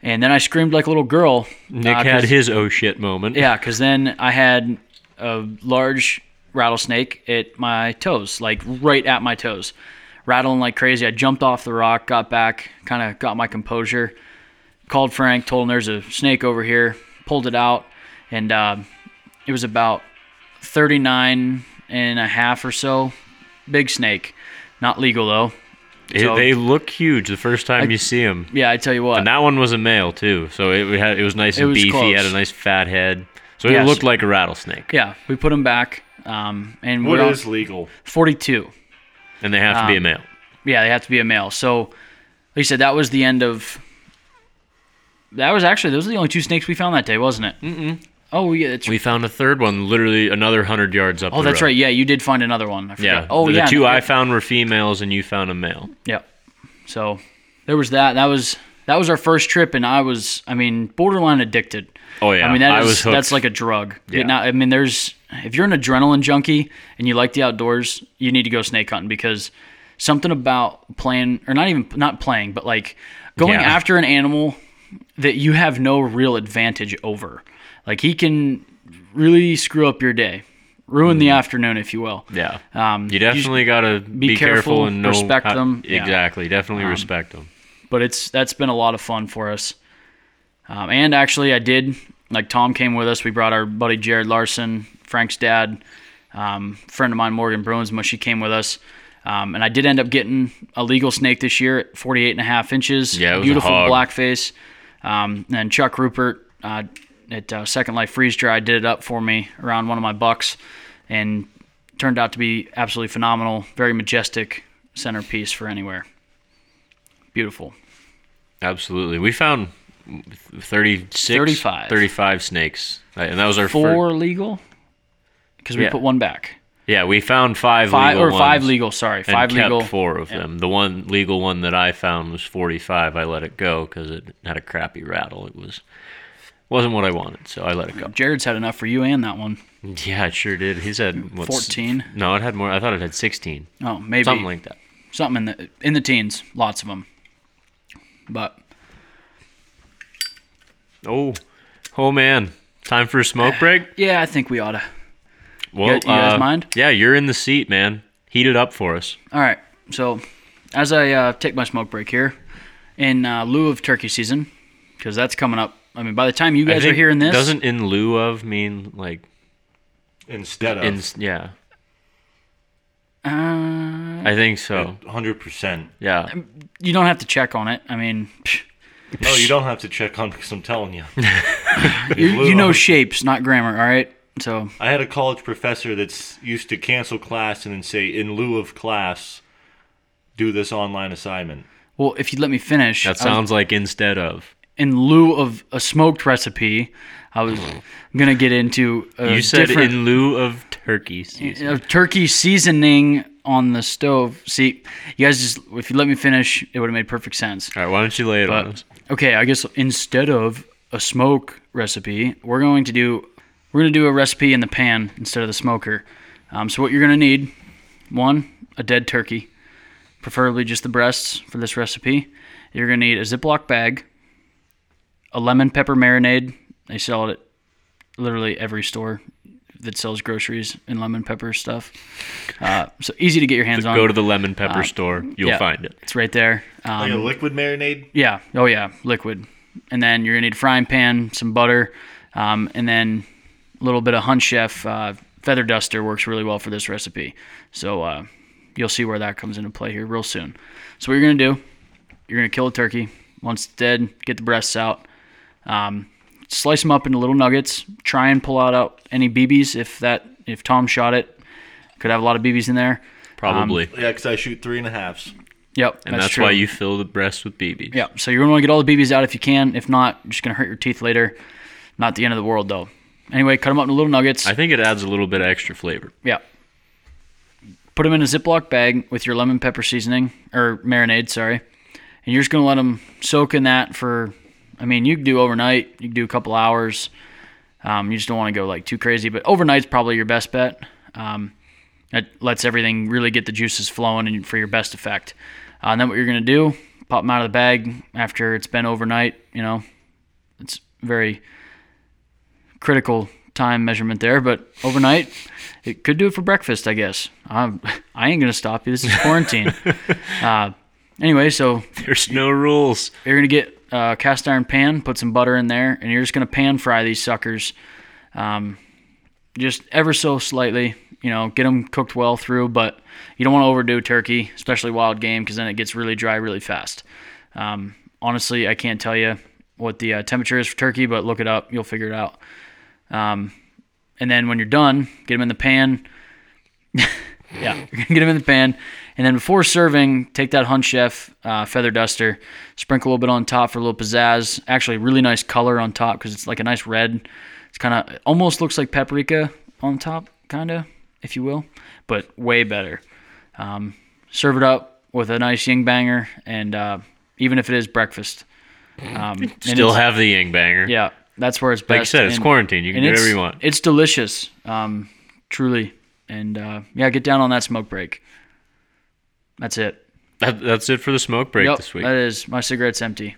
and then I screamed like a little girl. Nick uh, had his oh shit moment. yeah, because then I had a large rattlesnake at my toes, like right at my toes, rattling like crazy. I jumped off the rock, got back, kind of got my composure, called Frank, told him there's a snake over here, pulled it out, and uh, it was about 39 and a half or so. Big snake. Not legal though. It- So- they look huge the first time you see them. Yeah, I tell you what. And that one was a male too, so it had it was nice and was beefy. close. Had a nice fat head. So So it looked like a rattlesnake, Yeah, we put them back, um, and What we're on is legal? 42. and they have to Um, be a male. Yeah, they have to be a male. So, like you said, that was the end of. That was actually those are the only two snakes we found that day, wasn't it? Mm-mm. Oh yeah, it's, We found a third one, literally another hundred yards up. oh the that's road. right. Yeah, you did find another one. I forgot. Yeah. Oh the, yeah. The two no, I found were females, and you found a male. Yeah. So there was that. That was that was our first trip, and I was, I mean, borderline addicted. Oh yeah, I mean, that I is was that's like a drug. Yeah. Now, I mean, there's if you're an adrenaline junkie and you like the outdoors, you need to go snake hunting because something about playing or not even not playing, but like going Yeah. after an animal that you have no real advantage over. Like he can really screw up your day, ruin the afternoon, if you will. yeah. Um. You definitely gotta be, careful, careful, and know respect how- them. Yeah. Um, Exactly, definitely respect them. but it's that's been a lot of fun for us. Um, and actually, I did like Tom came with us. We brought our buddy Jared Larson, Frank's dad, um, friend of mine Morgan Bruinsma. She came with us, um, and I did end up getting a legal snake this year at 48 and a half inches. Yeah, it was a beautiful black phase. Um, and Chuck Rupert uh, at uh, Second Life Freeze Dry did it up for me around one of my bucks, and turned out to be absolutely phenomenal. Very majestic centerpiece for anywhere. Beautiful. Absolutely, we found 36, 35. 35 snakes, and that was our four first. legal because we Yeah. put one back. Yeah, we found five, Five legal or five legal. Sorry, and five kept legal. four of them. The one legal one that I found was 45. I let it go because it had a crappy rattle. It was wasn't what I wanted, so I let it go. Jared's had enough for you and that one. Yeah, it sure did. He's had what, 14? No, it had more. I thought it had 16. Oh, maybe Something like that. something in the in the teens. Lots of them. But Oh, oh man, time for a smoke break. (sighs) yeah, I think we ought to. Well, you guys uh, mind? Yeah, you're in the seat, man. Heat it up for us. All right. So, as I uh, take my smoke break here, in uh, lieu of turkey season, because that's coming up. I mean, by the time you I guys are hearing this, doesn't in lieu of mean like Instead of in yeah? uh, I think so. hundred percent. Yeah. you don't have to check on it. I mean, psh, (laughs) No, you don't have to check on because I'm telling you. (laughs) you, you know of- shapes, not grammar. All right. So I had a college professor that's used to cancel class and then say, in lieu of class, do this online assignment. Well, if you'd let me finish, That I was- sounds like instead of. In lieu of a smoked recipe, I was gonna get into a You said in lieu of turkey season. of turkey seasoning on the stove. See, you guys just if you let me finish, it would have made perfect sense. All right, why don't you lay it on us? okay, I guess instead of a smoke recipe, we're going to do we're gonna do a recipe in the pan instead of the smoker. Um, so what you're gonna need, one, a dead turkey, preferably just the breasts for this recipe. You're gonna need a Ziploc bag, a lemon pepper marinade. They sell it at literally every store that sells groceries and lemon pepper stuff. Uh, so easy to get your hands on. Go to the lemon pepper store. You'll Uh, yeah. find it. it's right there. Um, Like a liquid marinade? yeah. Oh yeah, liquid. And then you're gonna need a frying pan, some butter, um, and then a little bit of Hunt Chef uh, feather duster works really well for this recipe. So uh, you'll see where that comes into play here real soon. So what you're gonna do, you're gonna kill a turkey. Once it's dead, get the breasts out. Um, slice them up into little nuggets. Try and pull out, out any BBs if that if Tom shot it. Could have a lot of BBs in there. Probably. Yeah, because I shoot three and a halves. Yep, and that's, true. why you fill the breast with BBs. Yeah, so you're gonna want to get all the BBs out if you can. If not, you're just gonna hurt your teeth later. Not the end of the world though. Anyway, cut them up into little nuggets. I think it adds a little bit of extra flavor. yeah. Put them in a Ziploc bag with your lemon pepper seasoning or marinade, sorry, and you're just gonna let them soak in that for. I mean, you can do overnight. You can do a couple hours. Um, you just don't want to go like too crazy, but overnight's probably your best bet. Um, it lets everything really get the juices flowing and for your best effect. Uh, and then what you're gonna do, pop them out of the bag after it's been overnight. You know, it's very critical time measurement there, but overnight it could do it for breakfast, I guess. I'm, (laughs) I ain't gonna stop you. This is quarantine. (laughs) uh, anyway, so There's no rules. you're gonna get a cast iron pan, put some butter in there, and you're just gonna pan fry these suckers, um, just ever so slightly. You know, get them cooked well through, but you don't want to overdo turkey, especially wild game, because then it gets really dry really fast. Um, honestly, I can't tell you what the uh, temperature is for turkey, but look it up, you'll figure it out. Um, and then when you're done, get them in the pan. (laughs) yeah, (laughs) get them in the pan. And then before serving, take that Hunt Chef uh, feather duster, sprinkle a little bit on top for a little pizzazz. Actually, really nice color on top because it's like a nice red. It's kind of almost looks like paprika on top, kind of, if you will, but way better. Um, serve it up with a nice ying banger, and uh, even if it is breakfast, um, (laughs) Still have the Ying banger. yeah, that's where it's best. Like you said, it's and- quarantine. You can do whatever you want. It's delicious, um, truly, and uh, yeah, get down on that smoke break. That's it. That, that's it for the smoke break Yep, this week. that is my cigarette's empty.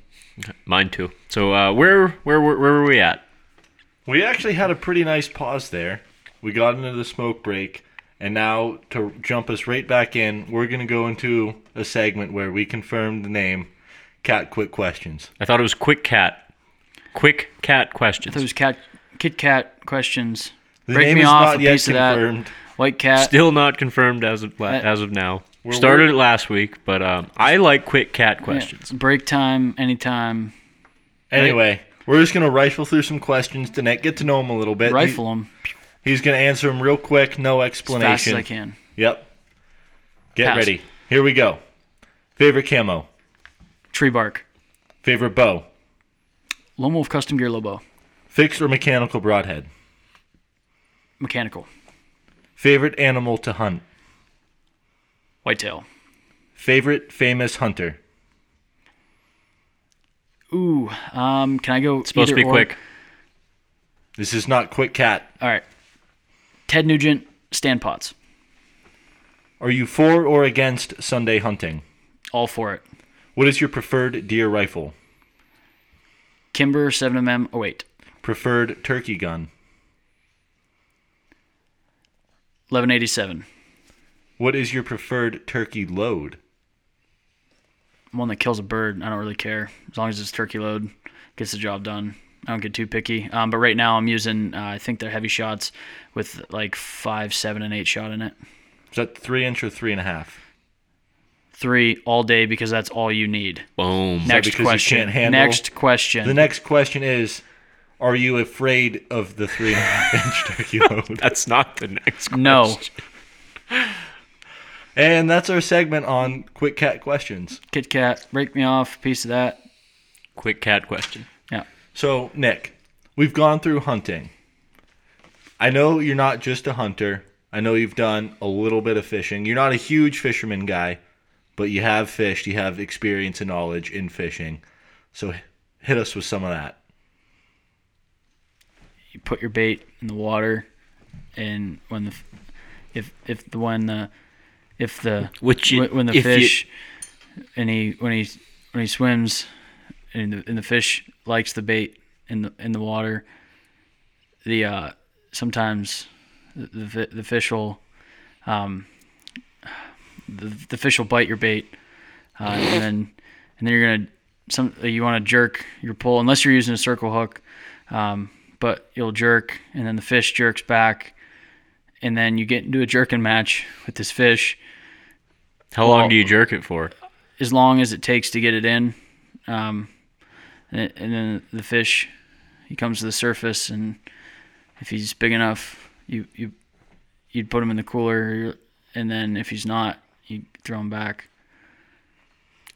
Mine too. So uh, where where where where were we at? We actually had a pretty nice pause there. We got into the smoke break, and now to jump us right back in, we're gonna go into a segment where we confirm the name. Cat quick questions. I thought it was quick cat. Quick cat questions. Those cat Kit Kat questions. The Break name me is off not a yet piece of that. confirmed. White cat. Still not confirmed as of Uh, as of now. We're- Started it last week, but um, I like quick cat Yeah, questions. break time, anytime. Anyway, we're just gonna rifle through some questions to get to know him a little bit. Rifle them He- he's gonna answer them real quick, no as fast as explanation. I can. Yep. Get Pass. ready. Here we go. Favorite camo. Tree bark. Favorite bow. Lone Wolf Custom Gear Lobo. Fixed or mechanical broadhead. Mechanical. Favorite animal to hunt. Whitetail. Favorite famous hunter. Ooh. Um. Can I go? Supposed to be or? quick. This is not quick cat. All right. Ted Nugent. Stan Potts. Are you for or against Sunday hunting? All for it. What is your preferred deer rifle? Kimber 7mm. Oh wait. Preferred turkey gun? 1187. What is your preferred turkey load? One that kills a bird. I don't really care as long as it's turkey load. Gets the job done. I don't get too picky. Um, but right now I'm using. Uh, I think they're heavy shots with like five, seven, and eight shot in it. Is that three inch or three and a half? Three all day because that's all you need. Boom. Next question. handle- Next question. The next question is Are you afraid of the three and a half inch turkey (laughs) load? That's not the next. Question. no. And that's our segment on quick cat questions. Kit Kat. Break me off. Piece of that. Quick cat question. Yeah. So, Nick, we've gone through hunting. I know you're not just a hunter. I know you've done a little bit of fishing. You're not a huge fisherman guy, but you have fished. You have experience and knowledge in fishing. So, hit us with some of that. you put your bait in the water, and when the if if the when the if the Which you- when the if you- fish and he when he when he swims and the, and the fish likes the bait in the in the water, the uh sometimes the the, the fish will um the, the fish will bite your bait, uh, and then and then you're gonna some you want to jerk your pull unless you're using a circle hook. Um, but you'll jerk, and then the fish jerks back, and then you get into a jerking match with this fish How long do you jerk it for? as long as it takes to get it in. Um, and, and then the fish, he comes to the surface, and if he's big enough, you you you'd put him in the cooler, and then if he's not, you throw him back.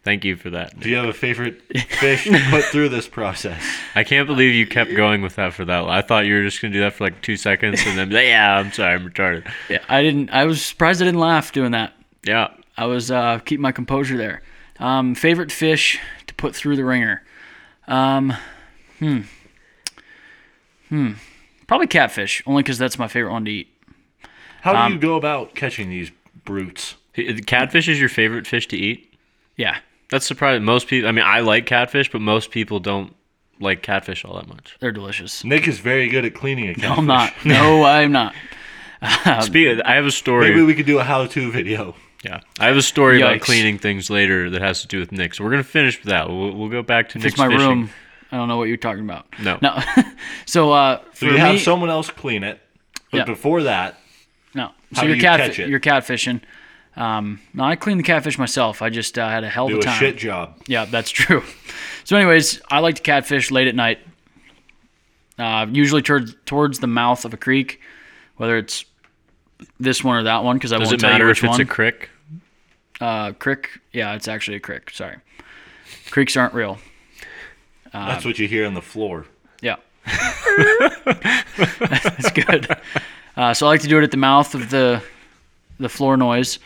Thank you for that. Do you have a favorite fish to put through this process? (laughs) I can't believe you kept going with that for that. long. I thought you were just gonna do that for like two seconds and then (laughs) yeah, I'm sorry, I'm retarded. Yeah, I didn't. I was surprised I didn't laugh doing that. Yeah, I was uh, keeping my composure there. Um, favorite fish to put through the ringer. Um, hmm. Hmm. Probably catfish, only because that's my favorite one to eat. How do Um, you go about catching these brutes? catfish is your favorite fish to eat. Yeah. That's surprising. Most people. I mean, I like catfish, but most people don't like catfish all that much. They're delicious. Nick is very good at cleaning a catfish. No, I'm not. No, (laughs) I'm not. Speaking, I have a story. Maybe we could do a how-to video. yeah, I have a story about cleaning things later that has to do with Nick. So we're gonna finish with that. We'll, we'll go back to It's Nick's my fishing. room. I don't know what you're talking about. No. No. (laughs) so uh, So you me, have someone else clean it. But Yeah. before that, no. So How you're you cat catch it? you're catfishing. Um, no, I clean the catfish myself. I just uh, had a hell of do a a time. shit job. Yeah, that's true. (laughs) So, anyways, I like to catfish late at night. uh, usually towards towards the mouth of a creek, whether it's this one or that one. Because I Does won't it tell you matter which if it's one. a crick? uh, crick? Yeah, it's actually a crick. Sorry, creeks aren't real. That's what you hear on the floor. Yeah. (laughs) That's good. Uh, so I like to do it at the mouth of the the floor noise,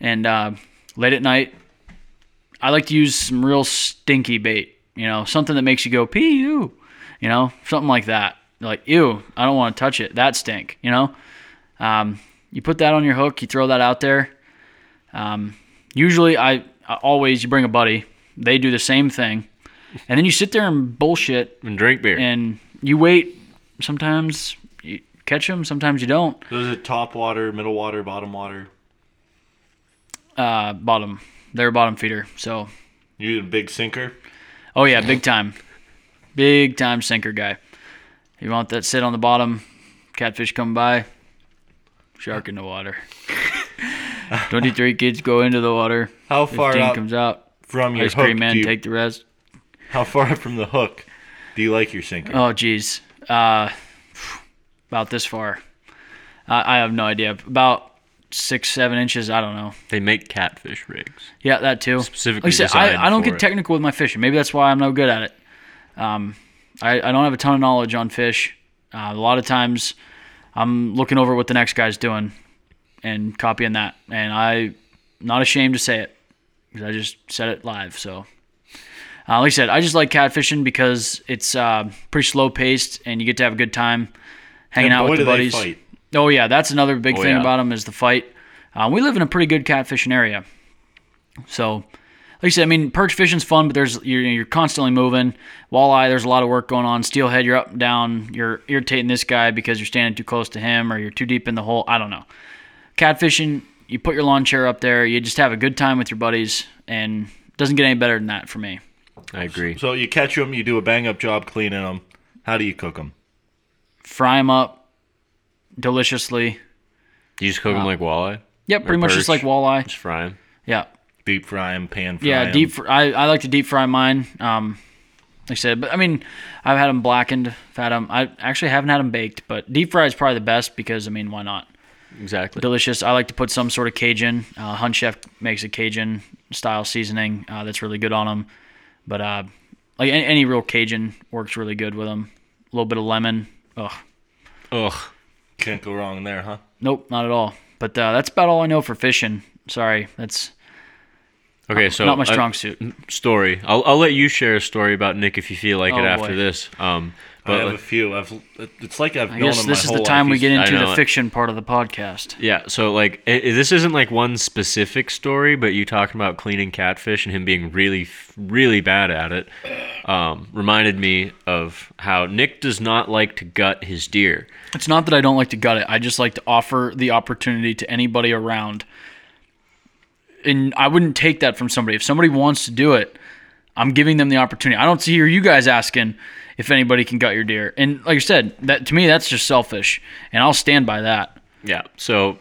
and uh, late at night, I like to use some real stinky bait. You know, something that makes you go pee ew. You know, something like that. Like ew, I don't want to touch it. That stink. You know, um, you put that on your hook. You throw that out there. Um, usually, I, I always you bring a buddy. They do the same thing, and then you sit there and bullshit And drink beer. and you wait. Sometimes you catch them, sometimes you don't. So is it top water, middle water, bottom water? Uh, bottom, they're a bottom feeder. So, You a big sinker? oh yeah, big time, big time sinker guy. You want that sit on the bottom, catfish come by, shark in the water. (laughs) Twenty-three kids go into the water. How far out comes out. from your Ice hook? cream man, you, take the rest. how far (laughs) from the hook do you like your sinker? Oh, geez. Uh, about this far. I I have no idea. About six, seven inches. I don't know. they make catfish rigs. Yeah, that too. Specifically like I, said, I, I don't get it. technical with my fishing. Maybe that's why I'm no good at it. Um, I, I don't have a ton of knowledge on fish. Uh, a lot of times, I'm looking over what the next guy's doing and copying that. And I'm not ashamed to say it because I just said it live. So, uh, like I said, I just like catfishing because it's uh, pretty slow paced and you get to have a good time hanging And out boy, with the do they buddies. Fight. Oh yeah, that's another big Oh, thing yeah. about them is the fight. Uh, we live in a pretty good catfishing area, so like I said, I mean perch fishing's fun, but there's you're, you're constantly moving. Walleye, there's a lot of work going on. Steelhead, you're up and down. You're irritating this guy because you're standing too close to him, or you're too deep in the hole. I don't know. Catfishing, you put your lawn chair up there. You just have a good time with your buddies, and it doesn't get any better than that for me. I agree. So you catch them, you do a bang up job cleaning them. How do you cook them? Fry them up deliciously. You just cook them like walleye? Yep, pretty much just like walleye. Just fry them? Yeah. Deep fry them, pan fry Yeah, 'em? deep. Fr- I, I like to deep fry mine. Um, like I said, but I mean, I've had them blackened. I've had them. I actually haven't had them baked, but deep fry is probably the best because I mean, why not? Exactly. Delicious. I like to put some sort of Cajun. Uh, Hunt Chef makes a Cajun style seasoning uh, that's really good on them. But uh, like any, any real Cajun works really good with them. A little bit of lemon. Ugh. Ugh. Can't go wrong there, huh? Nope, not at all. But uh, that's about all I know for fishing. Sorry, that's Okay, so not my strong suit. story. I'll I'll let you share a story about Nick if you feel like it Oh, after boy. this. Um, I but have a few. I've. It's like I've I guess this is the time we get into the fiction part of the podcast. yeah, so like i i- this isn't like one specific story, but you talking about cleaning catfish and him being really really bad at it um, reminded me of how Nick does not like to gut his deer. It's not that I don't like to gut it. I just like to offer the opportunity to anybody around. And I wouldn't take that from somebody. If somebody wants to do it, I'm giving them the opportunity. I don't see you guys asking if anybody can gut your deer. And like I said, that to me that's just selfish, and I'll stand by that. Yeah. So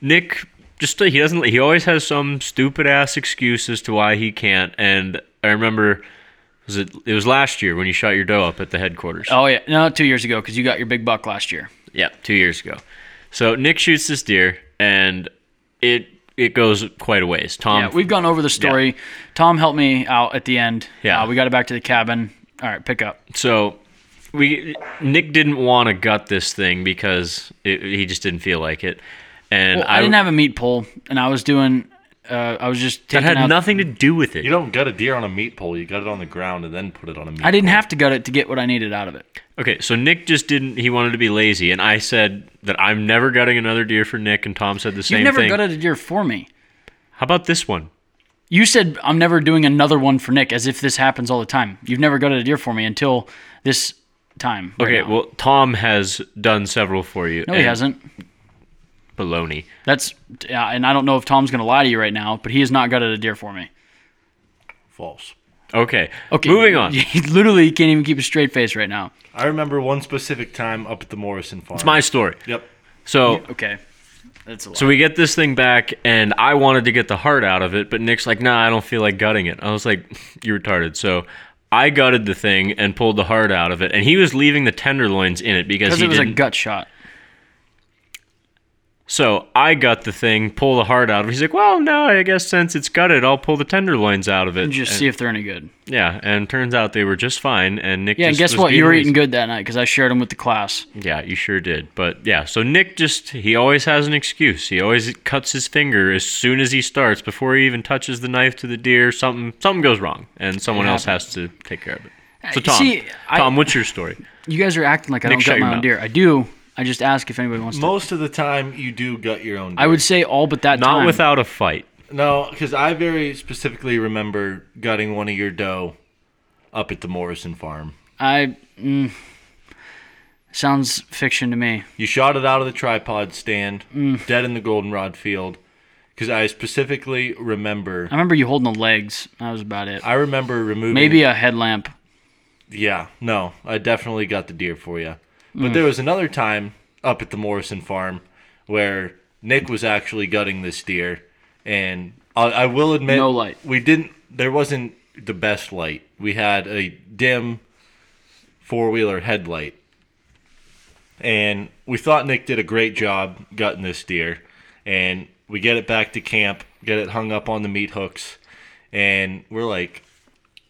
Nick just he doesn't he always has some stupid ass excuse as to why he can't. And I remember was it it was last year when you shot your doe up at the headquarters. Oh yeah, no, two years ago because you got your big buck last year. Yeah, two years ago. So Nick shoots this deer and it it goes quite a ways. Tom Yeah, we've gone over the story. Tom helped me out at the end. Yeah. uh, we got it back to the cabin. All right, pick up. So we Nick didn't want to gut this thing because it, he just didn't feel like it, and Well, I, didn't have a meat pole, and I was doing. Uh, I was just that had out nothing to do with it. You don't gut a deer on a meat pole. You gut it on the ground and then put it on a meat. I didn't pole. have to gut it to get what I needed out of it. Okay, so Nick just didn't. He wanted to be lazy, and I said that I'm never gutting another deer for Nick, and Tom said the same thing. You've never gutted a deer for me. How about this one? You said I'm never doing another one for Nick, as if this happens all the time. You've never gutted a deer for me until this time. right Okay, now. well Tom has done several for you. no, he and- hasn't. Baloney. That's yeah, and I don't know if Tom's gonna lie to you right now, but he has not gutted a deer for me. False. Okay. Okay, Moving on. (laughs) He literally can't even keep a straight face right now. I remember one specific time up at the Morrison farm. It's my story. Yep. So Okay, that's a lot. So we get this thing back, and I wanted to get the heart out of it, but Nick's like, "Nah, I don't feel like gutting it." I was like, (laughs) "You're retarded." So I gutted the thing and pulled the heart out of it, and he was leaving the tenderloins in it because he it was a didn't. gut shot. So I gut the thing, pull the heart out of it. He's like, "Well, no, I guess since it's gutted, I'll pull the tenderloins out of it." And just And- see if they're any good. Yeah, and turns out they were just fine. And Nick. Yeah, and guess what? You were eating good that night because I shared them with the class. Yeah, you sure did. But yeah, so Nick just he always has an excuse. He always cuts his finger as soon as he starts before he even touches the knife to the deer. Something something goes wrong, and someone else has to take care of it. So Uh, Tom, see, I- Tom, what's your story? You guys are acting like I Nick, don't gut my own mouth. deer. I do. I just ask if anybody wants to. Most of the time, you do gut your own. I would say all but that Not time. without a fight. No, because I very specifically remember gutting one of your doe up at the Morrison farm. I. Mm, sounds fiction to me. You shot it out of the tripod stand, Mm. dead in the goldenrod field. Because I specifically remember, I remember you holding the legs. That was about it. I remember removing. Maybe a headlamp. Yeah, no, I definitely got the deer for you. Mm. But there was another time up at the Morrison farm where Nick was actually gutting this deer, and I, I will admit, No light. We didn't. There wasn't the best light. We had a dim four wheeler headlight, and we thought Nick did a great job gutting this deer. And we get it back to camp, get it hung up on the meat hooks, and we're like,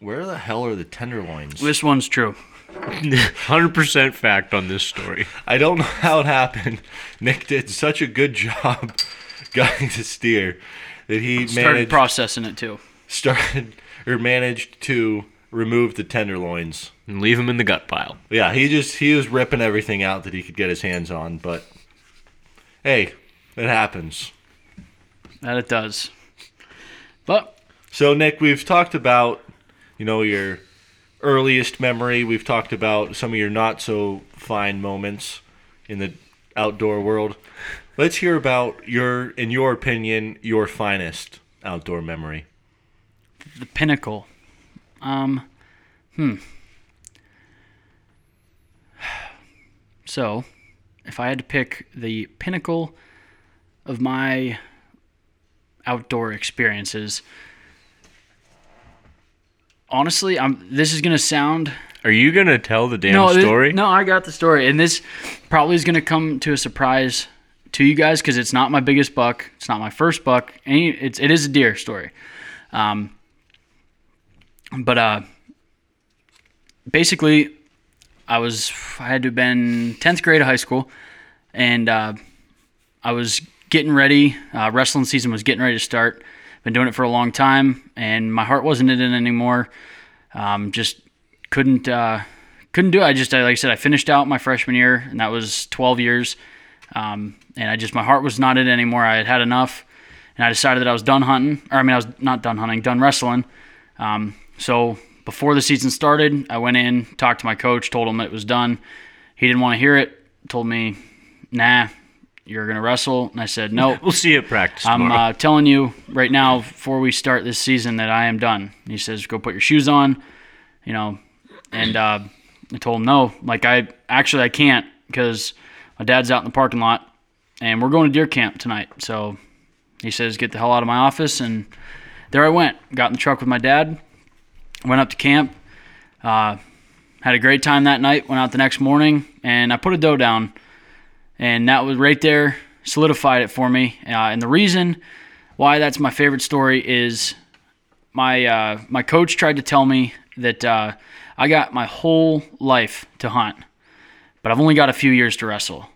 "Where the hell are the tenderloins?" This one's true. 100% fact on this story. I don't know how it happened. Nick did such a good job (laughs) gutting the steer that he Started managed processing it too. started or managed to remove the tenderloins. And leave them in the gut pile. Yeah, he just he was ripping everything out that he could get his hands on, but hey, it happens. That it does. But So Nick, we've talked about you know your earliest memory. We've talked about some of your not so fine moments in the outdoor world. Let's hear about your in your opinion your finest outdoor memory. the pinnacle. Um, hmm. So, if I had to pick the pinnacle of my outdoor experiences, honestly, I'm. This is gonna sound Are you going to tell the damn no story? no, I got the story, and this probably is gonna come to a surprise to you guys because it's not my biggest buck. It's not my first buck. Any, it's it is a deer story. Um, but uh, basically, I was I had to have been tenth grade of high school, and uh, I was getting ready. Uh, wrestling season was getting ready to start. Been doing it for a long time, and my heart wasn't in it anymore. Um, just couldn't uh, couldn't do it. I just like I said, I finished out my freshman year, and that was 12 years. Um, and I just my heart was not in it anymore. I had had enough, and I decided that I was done hunting. Or I mean, I was not done hunting, done wrestling. Um, so before the season started, I went in, talked to my coach, told him it was done. He didn't want to hear it. Told me, "Nah, you're gonna wrestle." And I said, "Nope." (laughs) We'll see you at practice I'm uh, telling you right now, before we start this season, that I am done. And he says, "Go put your shoes on," you know. And uh, I told him no. Like I actually I can't because my dad's out in the parking lot, and we're going to deer camp tonight. So he says, "Get the hell out of my office." And there I went. Got in the truck with my dad. Went up to camp. Uh, had a great time that night. Went out the next morning, and I put a doe down and that was right there solidified it for me. Uh, and the reason why that's my favorite story is my uh, my coach tried to tell me that uh, I got my whole life to hunt, but I've only got a few years to wrestle.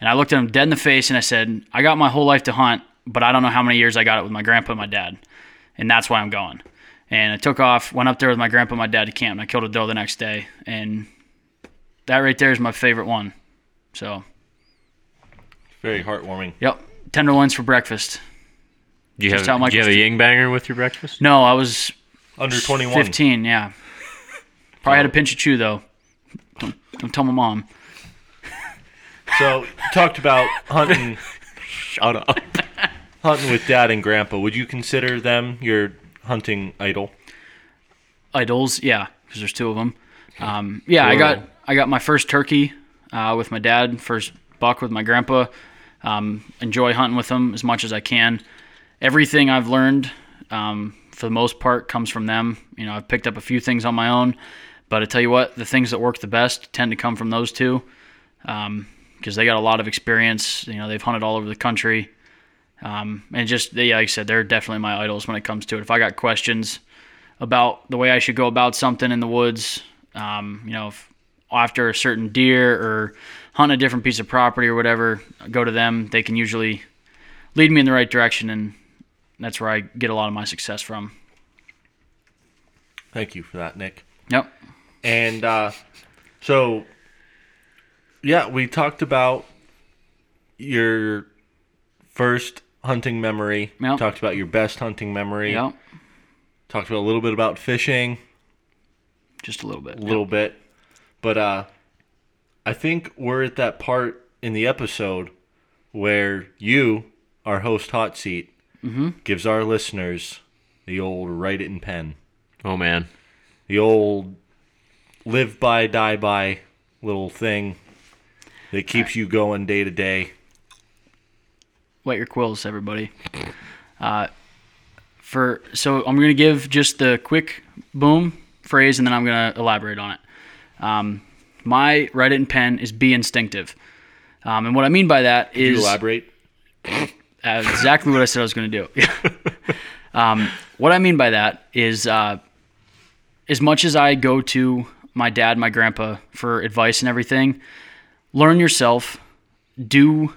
And I looked at him dead in the face and I said, I got my whole life to hunt, but I don't know how many years I got it with my grandpa and my dad, and that's why I'm going. And I took off, went up there with my grandpa and my dad to camp, and I killed a doe the next day. And that right there is my favorite one. So. Very heartwarming. Yep. Tenderloins for breakfast. do you just have, how do you have a Ying banger with your breakfast? No, I was Under 21. 15, yeah. Probably had a pinch of chew, though. Don't, don't tell my mom. So, you talked about hunting (laughs) Shut up. hunting with dad and grandpa. Would you consider them your hunting idol? Idols, yeah, because there's two of them. Um, yeah, I got I got my first turkey uh, with my dad, first buck with my grandpa. Um, enjoy hunting with them as much as I can. Everything I've learned um, for the most part comes from them. You know, I've picked up a few things on my own, but I tell you what, the things that work the best tend to come from those two, because they got a lot of experience. You know, they've hunted all over the country, um, and just they, like I said, they're definitely my idols when it comes to it. If I got questions about the way I should go about something in the woods, um, you know, if, after a certain deer or hunt a different piece of property or whatever, go to them. They can usually lead me in the right direction, and that's where I get a lot of my success from. Thank you for that, Nick. Yep. And uh, so, yeah, we talked about your first hunting memory. Yep. Talked about your best hunting memory. Yep. Talked about a little bit about fishing, Just a little bit. a little bit. But uh, I think we're at that part in the episode where you, our host hot seat, gives our listeners the old write it in pen. Oh man. the old live by die by little thing that keeps you going day to day Wet your quills, everybody. Uh, for so I'm gonna give just the quick boom phrase, and then I'm gonna elaborate on it. Um, my write it in pen is be instinctive, um, and what I mean by that you is elaborate (laughs) exactly what I said I was going to do. (laughs) um, what I mean by that is, uh, as much as I go to my dad, my grandpa for advice and everything, learn yourself. Do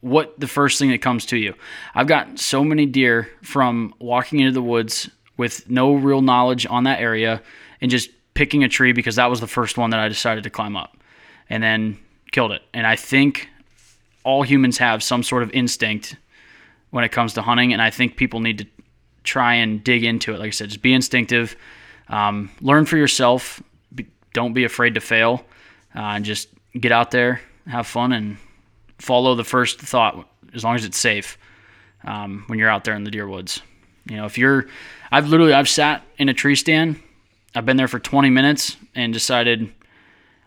what the first thing that comes to you. I've got so many deer from walking into the woods with no real knowledge on that area and just picking a tree because that was the first one that I decided to climb up and then killed it. And I think all humans have some sort of instinct when it comes to hunting, and I think people need to try and dig into it. Like I said, just be instinctive, um, learn for yourself. Be, don't be afraid to fail, uh, and just get out there, have fun, and follow the first thought as long as it's safe um, when you're out there in the deer woods. You know, if you're, I've literally I've sat in a tree stand, I've been there for 20 minutes and decided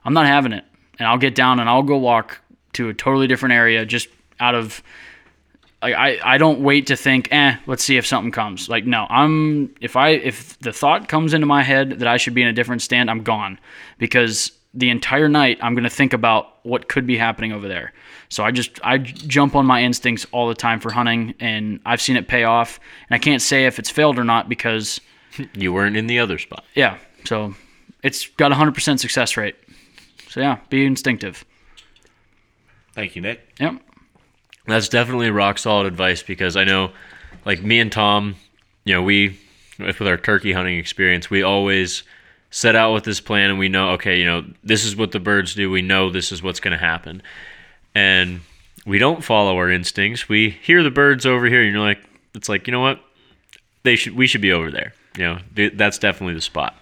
I'm not having it, and I'll get down and I'll go walk to a totally different area just out of like I, I don't wait to think, eh, let's see if something comes. Like no, I'm if I if the thought comes into my head that I should be in a different stand, I'm gone. Because the entire night I'm gonna think about what could be happening over there. So I just I jump on my instincts all the time for hunting and I've seen it pay off. And I can't say if it's failed or not because You weren't in the other spot. yeah, so it's got a hundred percent success rate. So yeah, be instinctive. thank you nick Yep. That's definitely rock solid advice because I know, like me and Tom, you know, we with our turkey hunting experience, we always set out with this plan and we know, okay, you know, this is what the birds do. We know this is what's going to happen, and we don't follow our instincts. We hear the birds over here, and you're like, it's like, you know what, they should, we should be over there. You know, th- that's definitely the spot.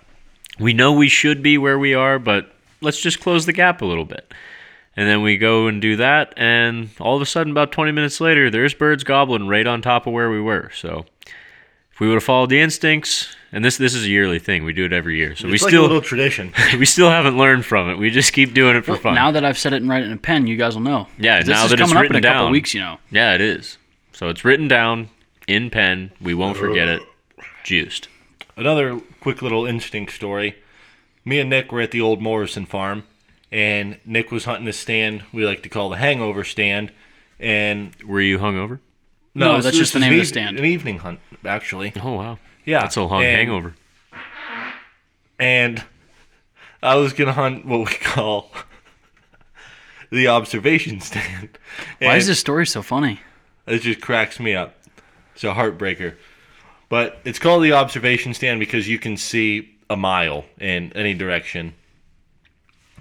We know we should be where we are, but let's just close the gap a little bit. And then we go and do that, and all of a sudden, about 20 minutes later, there's birds Goblin right on top of where we were. So, if we would have followed the instincts, and this this is a yearly thing, we do it every year. So we like still a little tradition (laughs) we still haven't learned from it. We just keep doing it for fun. Now that I've said it and write it in a pen, you guys will know. Yeah, this now is that it's coming up in written a couple down. weeks, you know. yeah, it is. So it's written down in pen. We won't forget it. Juiced. Another quick little instinct story me and nick were at the old morrison farm and nick was hunting a stand we like to call the hangover stand and Were you hungover? No, this- that's just the name of the stand. an evening hunt actually Oh wow, yeah that's a long and- hangover. and I was gonna hunt what we call (laughs) the observation stand. Why is this story so funny? It just cracks me up. It's a heartbreaker, but it's called the observation stand because you can see a mile in any direction,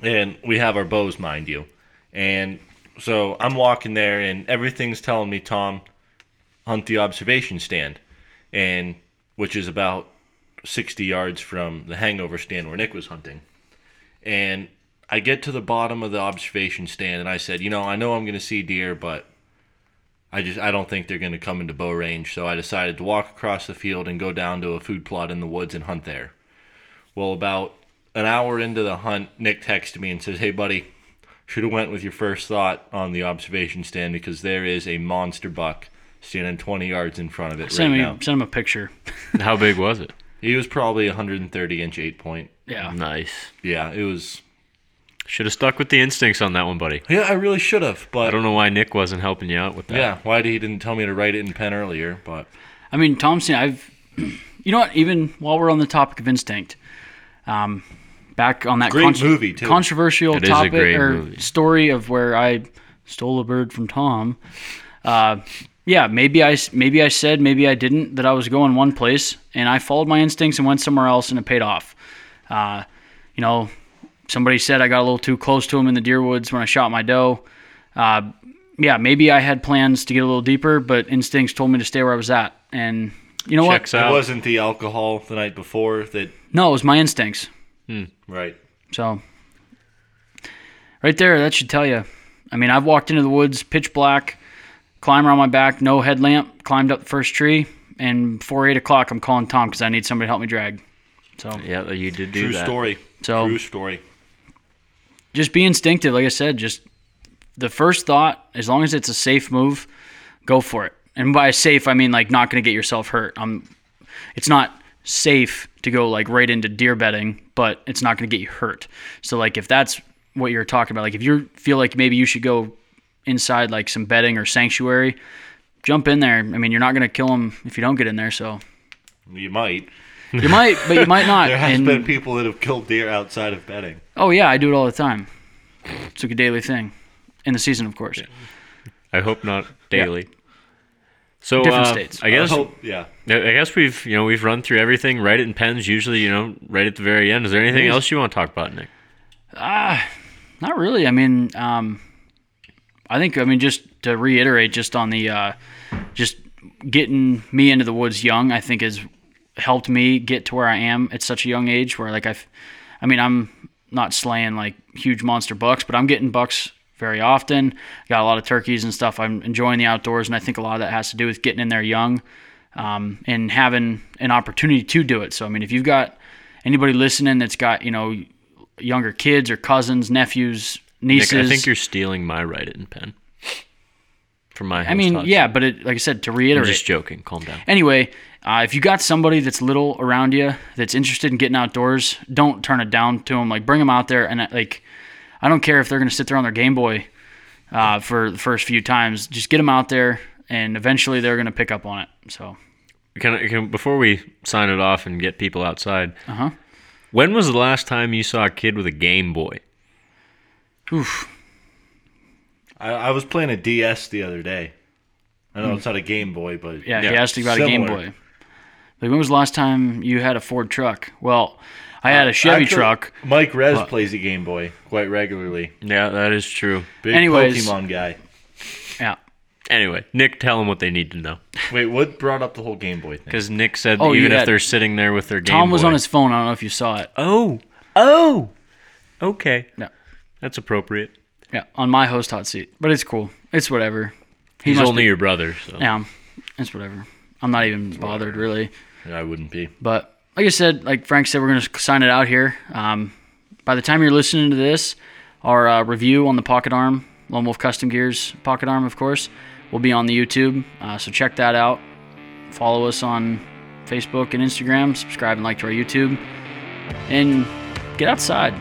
and we have our bows, mind you, and so I'm walking there, and everything's telling me, Tom, hunt the observation stand, and which is about 60 yards from the hangover stand where Nick was hunting. And I get to the bottom of the observation stand and I said, you know, I know I'm going to see deer, but I just I don't think they're going to come into bow range. So I decided to walk across the field and go down to a food plot in the woods and hunt there. Well, about an hour into the hunt, Nick texted me and says, "Hey, buddy, should have went with your first thought on the observation stand because there is a monster buck standing 20 yards in front of it Send right me now. send him a picture. (laughs) How big was it? He was probably 130 inch eight point. Yeah. Nice. Yeah, it was. Should have stuck with the instincts on that one, buddy. Yeah, I really should have, but I don't know why Nick wasn't helping you out with that. yeah, why did he didn't tell me to write it in pen earlier? But I mean, Thompson, I've, (clears throat) you know what? Even while we're on the topic of instinct, um, back on that Great movie, too. controversial It is a topic great or movie. story of where I stole a bird from Tom. Uh, yeah, maybe I s- maybe I said maybe I didn't that I was going one place and I followed my instincts and went somewhere else and it paid off. Uh, you know, somebody said I got a little too close to him in the deer woods when I shot my doe. Uh, yeah, maybe I had plans to get a little deeper, but instincts told me to stay where I was at. And you know Checks what? it wasn't the alcohol the night before that. No, it was my instincts. Right. So, right there, that should tell you. I mean, I've walked into the woods, pitch black, climber on my back, no headlamp, climbed up the first tree, and before eight o'clock, I'm calling Tom because I need somebody to help me drag. So, Yeah, you did do True that. story. So- True story. Just be instinctive. Like I said, just the first thought, as long as it's a safe move, go for it. And by safe, I mean like not going to get yourself hurt. Um, it's not safe to go like right into deer bedding, but it's not going to get you hurt. So like if that's what you're talking about, like if you feel like maybe you should go inside like some bedding or sanctuary, jump in there. I mean, you're not going to kill them if you don't get in there. So You might. you might, but you might (laughs) not. There has And- been people that have killed deer outside of bedding. Oh yeah, I do it all the time. It's like a daily thing, in the season, of course. I hope not daily. So Different uh, states. I guess I hope, yeah. I I guess we've you know we've run through everything. Write it in pens. Usually, you know, right at the very end. Is there anything else you want to talk about, Nick? Ah, Not really. I mean, um, I think I mean just to reiterate, just on the uh, just getting me into the woods young, I think has helped me get to where I am at such a young age. Where like I've, I mean, I'm not slaying like huge monster bucks, but I'm getting bucks very often. Got a lot of turkeys and stuff. I'm enjoying the outdoors, and I think a lot of that has to do with getting in there young um, and having an opportunity to do it. So I mean, if you've got anybody listening that's got you know younger kids or cousins, nephews, Nick, nieces. I think you're stealing my write it in pen. From my. I mean, yeah, but it, like I said, to reiterate, I'm just joking. Calm down. Anyway, uh, if you got somebody that's little around you that's interested in getting outdoors, don't turn it down to them. Like, bring them out there, and uh, like, I don't care if they're going to sit there on their Game Boy uh, for the first few times. Just get them out there, and eventually they're going to pick up on it. So, Can, I- can before we sign it off and get people outside? uh huh. When was the last time you saw a kid with a Game Boy? Oof. I, I was playing a DS the other day. I know it's not a Game Boy, but. Yeah, Yeah, he asked you about a Game similar. Boy. Like, when was the last time you had a Ford truck? Well, I had a uh, Chevy Actually, truck. Mike Rez What? plays a Game Boy quite regularly. Yeah, that is true. Big Anyways. Pokemon guy. Yeah. Anyway, Nick, tell them what they need to know. Wait, what brought up the whole Game Boy thing? Because Nick said Oh, you even if they're sitting there with their Game Tom was Boy- on his phone. I don't know if you saw it. Oh, oh, okay. Yeah. That's appropriate. Yeah, on my host hot seat. But it's cool. It's whatever. He He's only be- your brother, so Yeah, it's whatever. I'm not even bothered really. I wouldn't be. But like I said, like Frank said, we're gonna sign it out here. Um, by the time you're listening to this, our uh, review on the Pocket Arm, Lone Wolf Custom Gears Pocket Arm, of course, will be on the YouTube. Uh, so check that out. Follow us on Facebook and Instagram. Subscribe and like to our YouTube, and get outside.